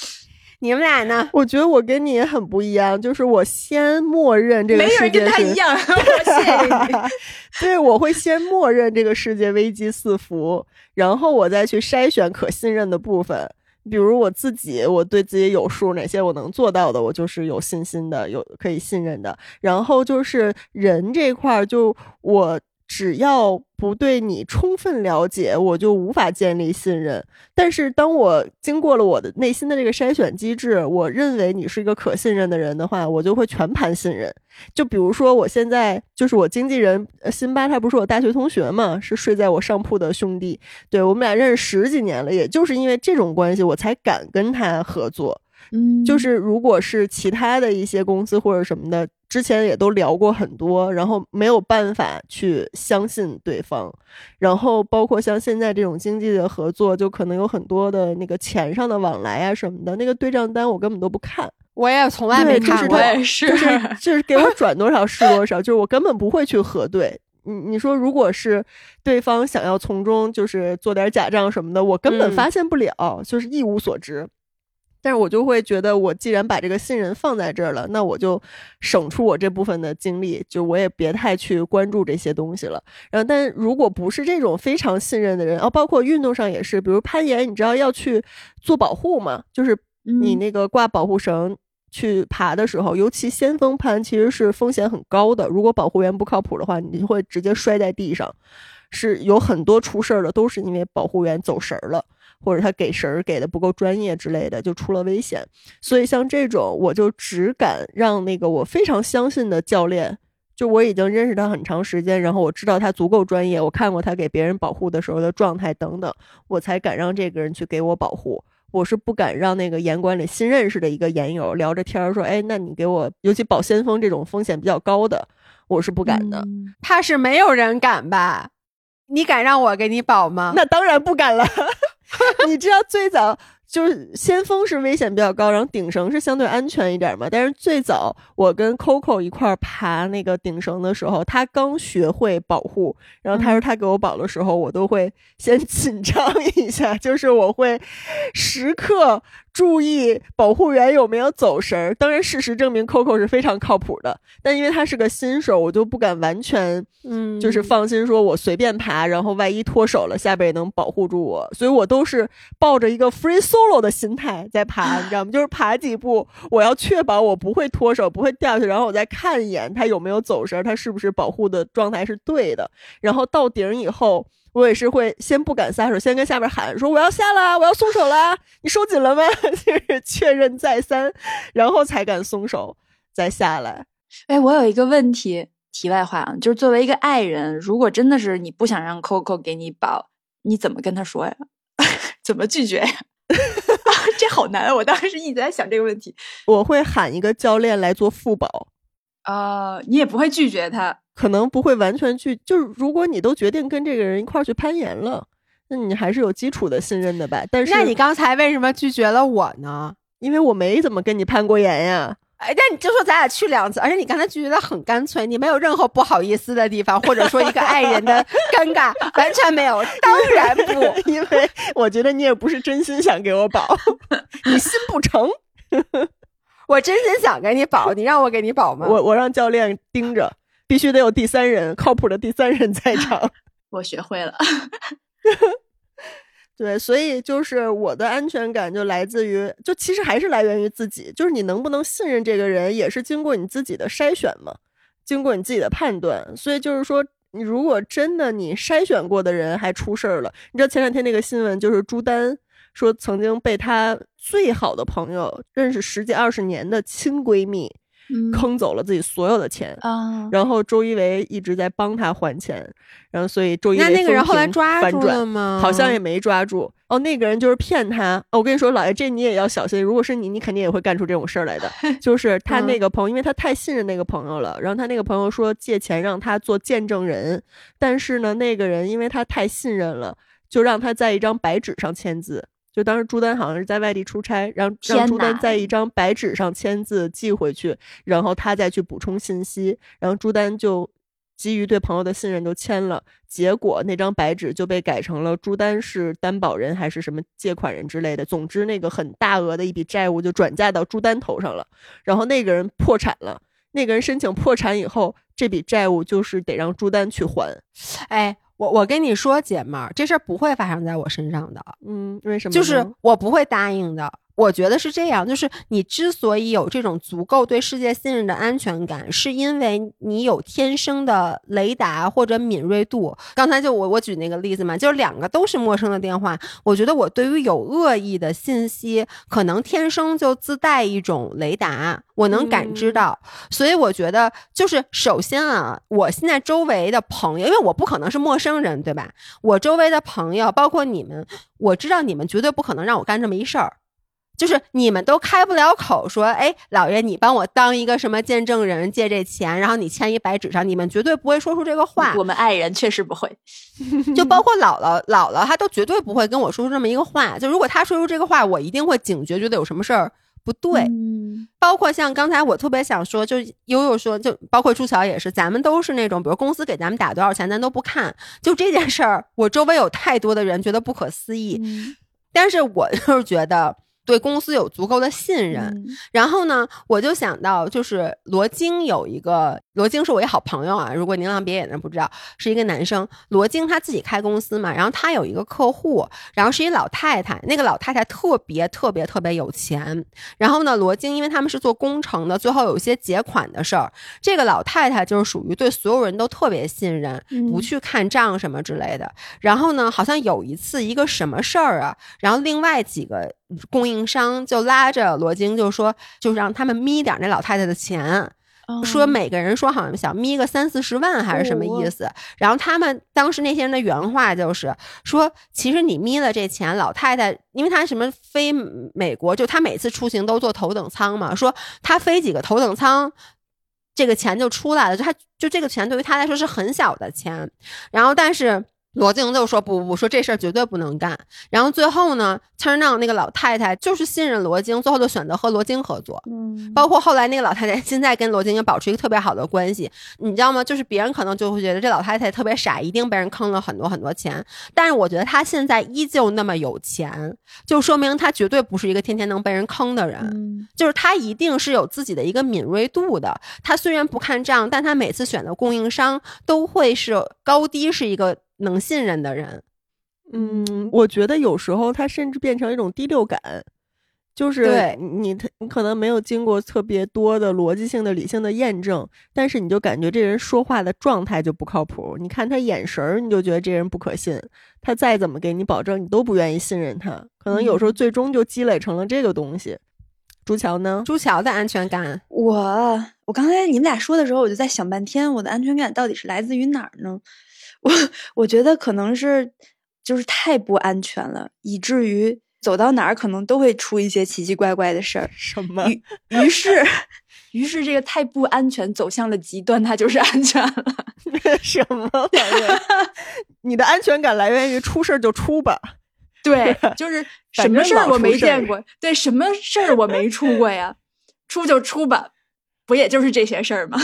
你们俩呢？我觉得我跟你也很不一样，就是我先默认这个没有世界是人跟他一样。我 谢谢你。对，我会先默认这个世界危机四伏，然后我再去筛选可信任的部分。比如我自己，我对自己有数，哪些我能做到的，我就是有信心的，有可以信任的。然后就是人这块儿，就我只要不对你充分了解，我就无法建立信任。但是当我经过了我的内心的这个筛选机制，我认为你是一个可信任的人的话，我就会全盘信任。就比如说，我现在就是我经纪人辛巴，他不是我大学同学嘛，是睡在我上铺的兄弟。对我们俩认识十几年了，也就是因为这种关系，我才敢跟他合作。嗯，就是如果是其他的一些公司或者什么的，之前也都聊过很多，然后没有办法去相信对方，然后包括像现在这种经济的合作，就可能有很多的那个钱上的往来啊什么的，那个对账单我根本都不看，我也从来没看过，我也是，就是。就是给我转多少是多少，就是我根本不会去核对。你你说，如果是对方想要从中就是做点假账什么的，我根本发现不了，就是一无所知。但是我就会觉得，我既然把这个信任放在这儿了，那我就省出我这部分的精力，就我也别太去关注这些东西了。然后，但如果不是这种非常信任的人，哦，包括运动上也是，比如攀岩，你知道要去做保护嘛？就是你那个挂保护绳去爬的时候，尤其先锋攀其实是风险很高的。如果保护员不靠谱的话，你就会直接摔在地上，是有很多出事儿的，都是因为保护员走神儿了。或者他给神儿给的不够专业之类的，就出了危险。所以像这种，我就只敢让那个我非常相信的教练，就我已经认识他很长时间，然后我知道他足够专业，我看过他给别人保护的时候的状态等等，我才敢让这个人去给我保护。我是不敢让那个严管里新认识的一个研友聊着天儿说：“哎，那你给我，尤其保先锋这种风险比较高的，我是不敢的。怕是没有人敢吧？你敢让我给你保吗？那当然不敢了。” 你知道最早就是先锋是危险比较高，然后顶绳是相对安全一点嘛。但是最早我跟 Coco 一块爬那个顶绳的时候，他刚学会保护，然后他说他给我保的时候，我都会先 紧张一下，就是我会时刻。注意保护员有没有走神儿。当然，事实证明 Coco 是非常靠谱的。但因为他是个新手，我就不敢完全，嗯，就是放心说，我随便爬，然后万一脱手了，下边也能保护住我。所以我都是抱着一个 free solo 的心态在爬，你知道吗？就是爬几步，我要确保我不会脱手，不会掉下去，然后我再看一眼他有没有走神儿，他是不是保护的状态是对的。然后到顶以后。我也是会先不敢撒手，先跟下边喊说我要下了，我要松手了，你收紧了吗？就是确认再三，然后才敢松手再下来。哎，我有一个问题，题外话啊，就是作为一个爱人，如果真的是你不想让 Coco 给你保，你怎么跟他说呀？怎么拒绝呀？这好难，我当时一直在想这个问题。我会喊一个教练来做副保。啊，你也不会拒绝他。可能不会完全拒，就是如果你都决定跟这个人一块儿去攀岩了，那你还是有基础的信任的吧？但是，那你刚才为什么拒绝了我呢？因为我没怎么跟你攀过岩呀。哎，那你就说咱俩去两次，而且你刚才拒绝的很干脆，你没有任何不好意思的地方，或者说一个爱人的尴尬，完全没有。当然不，因为我觉得你也不是真心想给我保，你心不诚。我真心想给你保，你让我给你保吗？我我让教练盯着。必须得有第三人，靠谱的第三人在场。我学会了。对，所以就是我的安全感就来自于，就其实还是来源于自己，就是你能不能信任这个人，也是经过你自己的筛选嘛，经过你自己的判断。所以就是说，你如果真的你筛选过的人还出事儿了，你知道前两天那个新闻，就是朱丹说曾经被她最好的朋友，认识十几二十年的亲闺蜜。坑走了自己所有的钱啊！然后周一围一直在帮他还钱，然后所以周一围那那个人后来抓住了吗？好像也没抓住哦。那个人就是骗他。我跟你说，老爷，这你也要小心。如果是你，你肯定也会干出这种事儿来的。就是他那个朋友，因为他太信任那个朋友了，然后他那个朋友说借钱让他做见证人，但是呢，那个人因为他太信任了，就让他在一张白纸上签字。就当时朱丹好像是在外地出差，让让朱丹在一张白纸上签字寄回去，然后他再去补充信息，然后朱丹就基于对朋友的信任就签了，结果那张白纸就被改成了朱丹是担保人还是什么借款人之类的，总之那个很大额的一笔债务就转嫁到朱丹头上了，然后那个人破产了，那个人申请破产以后，这笔债务就是得让朱丹去还，哎。我我跟你说，姐们儿，这事儿不会发生在我身上的。嗯，为什么？就是我不会答应的。我觉得是这样，就是你之所以有这种足够对世界信任的安全感，是因为你有天生的雷达或者敏锐度。刚才就我我举那个例子嘛，就是两个都是陌生的电话，我觉得我对于有恶意的信息，可能天生就自带一种雷达，我能感知到。所以我觉得，就是首先啊，我现在周围的朋友，因为我不可能是陌生人，对吧？我周围的朋友，包括你们，我知道你们绝对不可能让我干这么一事儿。就是你们都开不了口说，哎，老爷，你帮我当一个什么见证人，借这钱，然后你签一白纸上，你们绝对不会说出这个话。我们爱人确实不会，就包括姥姥，姥姥她都绝对不会跟我说出这么一个话。就如果她说出这个话，我一定会警觉，觉得有什么事儿不对。嗯，包括像刚才我特别想说，就悠悠说，就包括朱乔也是，咱们都是那种，比如公司给咱们打多少钱，咱都不看。就这件事儿，我周围有太多的人觉得不可思议，但是我就是觉得。对公司有足够的信任，然后呢，我就想到，就是罗京有一个，罗京是我一好朋友啊。如果您让别人不知道，是一个男生。罗京他自己开公司嘛，然后他有一个客户，然后是一老太太，那个老太太特别特别特别有钱。然后呢，罗京因为他们是做工程的，最后有一些结款的事儿，这个老太太就是属于对所有人都特别信任，不去看账什么之类的。然后呢，好像有一次一个什么事儿啊，然后另外几个。供应商就拉着罗京就说，就让他们眯点那老太太的钱，说每个人说好像想眯个三四十万还是什么意思。然后他们当时那些人的原话就是说，其实你眯了这钱，老太太因为她什么飞美国，就她每次出行都坐头等舱嘛，说她飞几个头等舱，这个钱就出来了，就她就这个钱对于她来说是很小的钱。然后但是。罗京就说不不不，说这事儿绝对不能干。然后最后呢，turn on 那个老太太就是信任罗京，最后就选择和罗京合作。嗯，包括后来那个老太太现在跟罗京也保持一个特别好的关系，你知道吗？就是别人可能就会觉得这老太太特别傻，一定被人坑了很多很多钱。但是我觉得她现在依旧那么有钱，就说明她绝对不是一个天天能被人坑的人。就是她一定是有自己的一个敏锐度的。她虽然不看账，但她每次选的供应商都会是高低是一个。能信任的人，嗯，我觉得有时候他甚至变成一种第六感，就是你他你可能没有经过特别多的逻辑性的理性的验证，但是你就感觉这人说话的状态就不靠谱。你看他眼神儿，你就觉得这人不可信。他再怎么给你保证，你都不愿意信任他。可能有时候最终就积累成了这个东西。朱桥呢？朱桥的安全感，我我刚才你们俩说的时候，我就在想半天，我的安全感到底是来自于哪儿呢？我我觉得可能是就是太不安全了，以至于走到哪儿可能都会出一些奇奇怪怪的事儿。什么？于于是，于是这个太不安全走向了极端，它就是安全了。什么玩意儿？你的安全感来源于出事儿就出吧？对，就是什么事儿我没见过，对，什么事儿我没出过呀？出就出吧，不也就是这些事儿吗？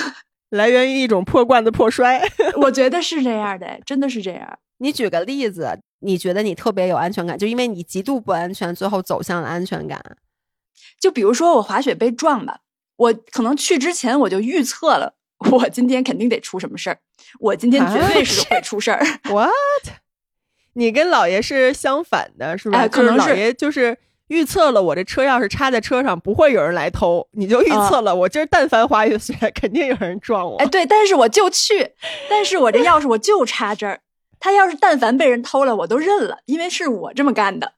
来源于一种破罐子破摔，我觉得是这样的，真的是这样。你举个例子，你觉得你特别有安全感，就因为你极度不安全，最后走向了安全感。就比如说我滑雪被撞吧，我可能去之前我就预测了，我今天肯定得出什么事儿，我今天绝对是会出事儿。What？你跟老爷是相反的，是吧？可能老爷就是。预测了我这车钥匙插在车上不会有人来偷，你就预测了我今儿但凡滑雪肯定有人撞我。哎，对，但是我就去，但是我这钥匙我就插这儿，他要是但凡被人偷了，我都认了，因为是我这么干的。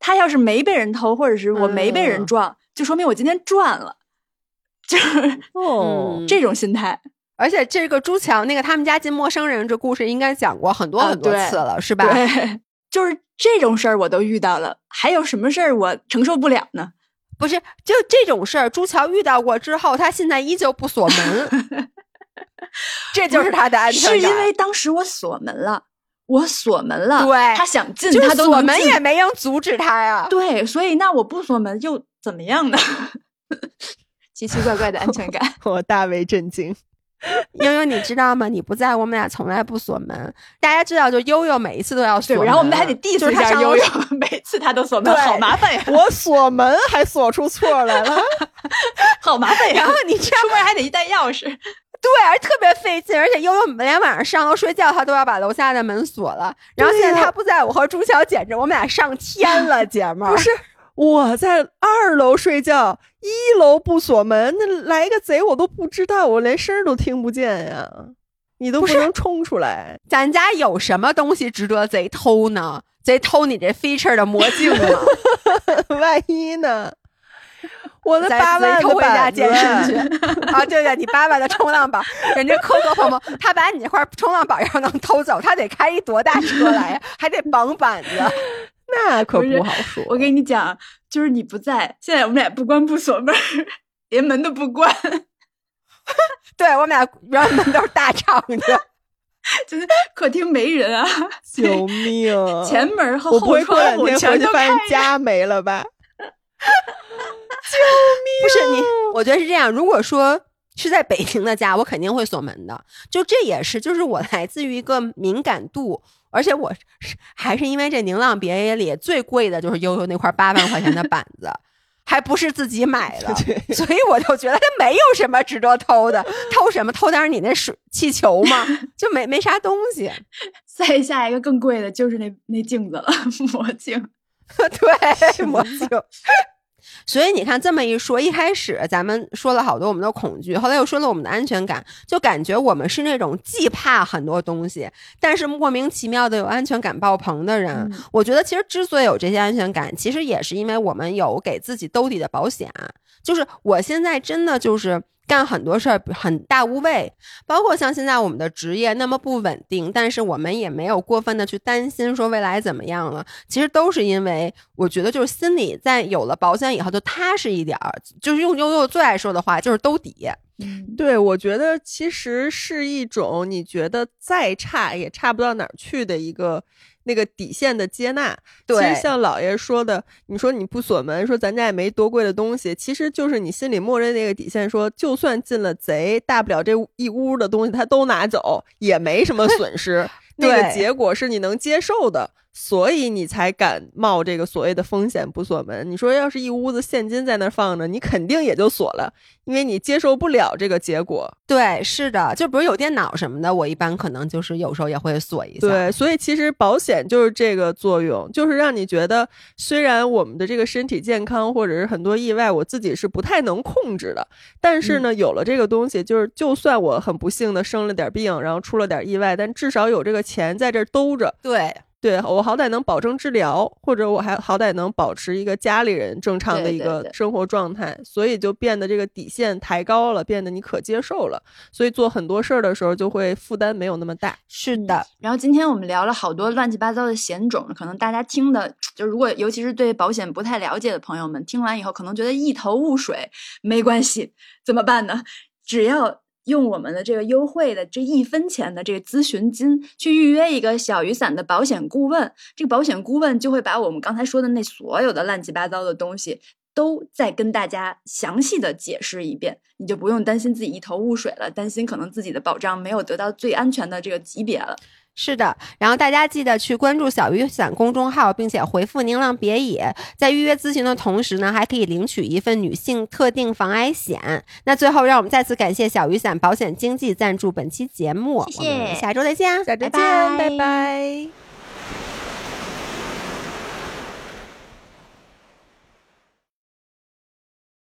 他要是没被人偷，或者是我没被人撞，就说明我今天赚了，就是哦这种心态。而且这个朱强那个他们家进陌生人这故事应该讲过很多很多次了，是吧？对，就是。这种事儿我都遇到了，还有什么事儿我承受不了呢？不是，就这种事儿，朱桥遇到过之后，他现在依旧不锁门，这就是他的安全感。是因为当时我锁门了，我锁门了，对，他想进，他锁门也没人阻止他呀。对，所以那我不锁门又怎么样呢？奇奇怪怪的安全感，我大为震惊。悠悠，你知道吗？你不在，我们俩从来不锁门。大家知道，就悠悠每一次都要锁，然后我们还得 diss 一下悠悠，每次他都锁门，好麻烦呀！我锁门还锁出错来了，好麻烦呀！然后你出门还得一带钥匙，对，而特别费劲，而且悠悠连晚上上楼睡觉，他都要把楼下的门锁了。然后现在他不在，我和朱小简直我们俩上天了，姐们儿。不是，我在二楼睡觉，一楼不锁门，那来个贼我都不知道，我连声都听不见呀。你都不能冲出来，咱家有什么东西值得贼偷呢？贼偷你这 feature 的魔镜吗？万一呢？我的咱八万偷回家板健身去，啊！对对，你八万的冲浪板，人家磕磕碰碰，他把你那块冲浪板要能偷走，他得开一多大车来呀？还得绑板子。那可不好说。我跟你讲，就是你不在，现在我们俩不关不锁门儿，连门都不关，对我们俩原门都是大敞的，就是客厅没人啊，救命！前门和后窗会过两户全都开。家没了吧？不是你？我觉得是这样。如果说是在北京的家，我肯定会锁门的。就这也是，就是我来自于一个敏感度，而且我是还是因为这宁浪别野里最贵的就是悠悠那块八万块钱的板子。还不是自己买的，对所以我就觉得它没有什么值得偷的，偷什么？偷点你那水气球吗？就没没啥东西。再下一个更贵的就是那那镜子了，魔镜。对，魔镜。所以你看，这么一说，一开始咱们说了好多我们的恐惧，后来又说了我们的安全感，就感觉我们是那种既怕很多东西，但是莫名其妙的有安全感爆棚的人。嗯我觉得其实之所以有这些安全感，其实也是因为我们有给自己兜底的保险。就是我现在真的就是干很多事儿很大无畏，包括像现在我们的职业那么不稳定，但是我们也没有过分的去担心说未来怎么样了。其实都是因为我觉得就是心里在有了保险以后就踏实一点儿，就是用悠悠最爱说的话就是兜底。对，我觉得其实是一种你觉得再差也差不到哪儿去的一个那个底线的接纳。其实像老爷说的，你说你不锁门，说咱家也没多贵的东西，其实就是你心里默认那个底线说，就算进了贼，大不了这一屋的东西他都拿走，也没什么损失。那个结果是你能接受的，所以你才敢冒这个所谓的风险不锁门。你说要是一屋子现金在那儿放着，你肯定也就锁了，因为你接受不了这个结果。对，是的，就比如有电脑什么的，我一般可能就是有时候也会锁一下。对，所以其实保险就是这个作用，就是让你觉得，虽然我们的这个身体健康或者是很多意外，我自己是不太能控制的，但是呢，有了这个东西，就是就算我很不幸的生了点病，然后出了点意外，但至少有这个钱在这儿兜着，对对我好歹能保证治疗，或者我还好歹能保持一个家里人正常的一个生活状态，所以就变得这个底线抬高了，变得你可接受了，所以做很多事儿的时候就会负担没有那么大。是的，然后今天我们聊了好多乱七八糟的险种，可能大家听的，就如果尤其是对保险不太了解的朋友们，听完以后可能觉得一头雾水。没关系，怎么办呢？只要用我们的这个优惠的这一分钱的这个咨询金去预约一个小雨伞的保险顾问，这个保险顾问就会把我们刚才说的那所有的乱七八糟的东西。都再跟大家详细的解释一遍，你就不用担心自己一头雾水了，担心可能自己的保障没有得到最安全的这个级别了。是的。然后大家记得去关注小雨伞公众号，并且回复“宁浪别野”，在预约咨询的同时呢，还可以领取一份女性特定防癌险。那最后，让我们再次感谢小雨伞保险经纪赞助本期节目，谢谢我们下周再见，下周见，拜拜拜拜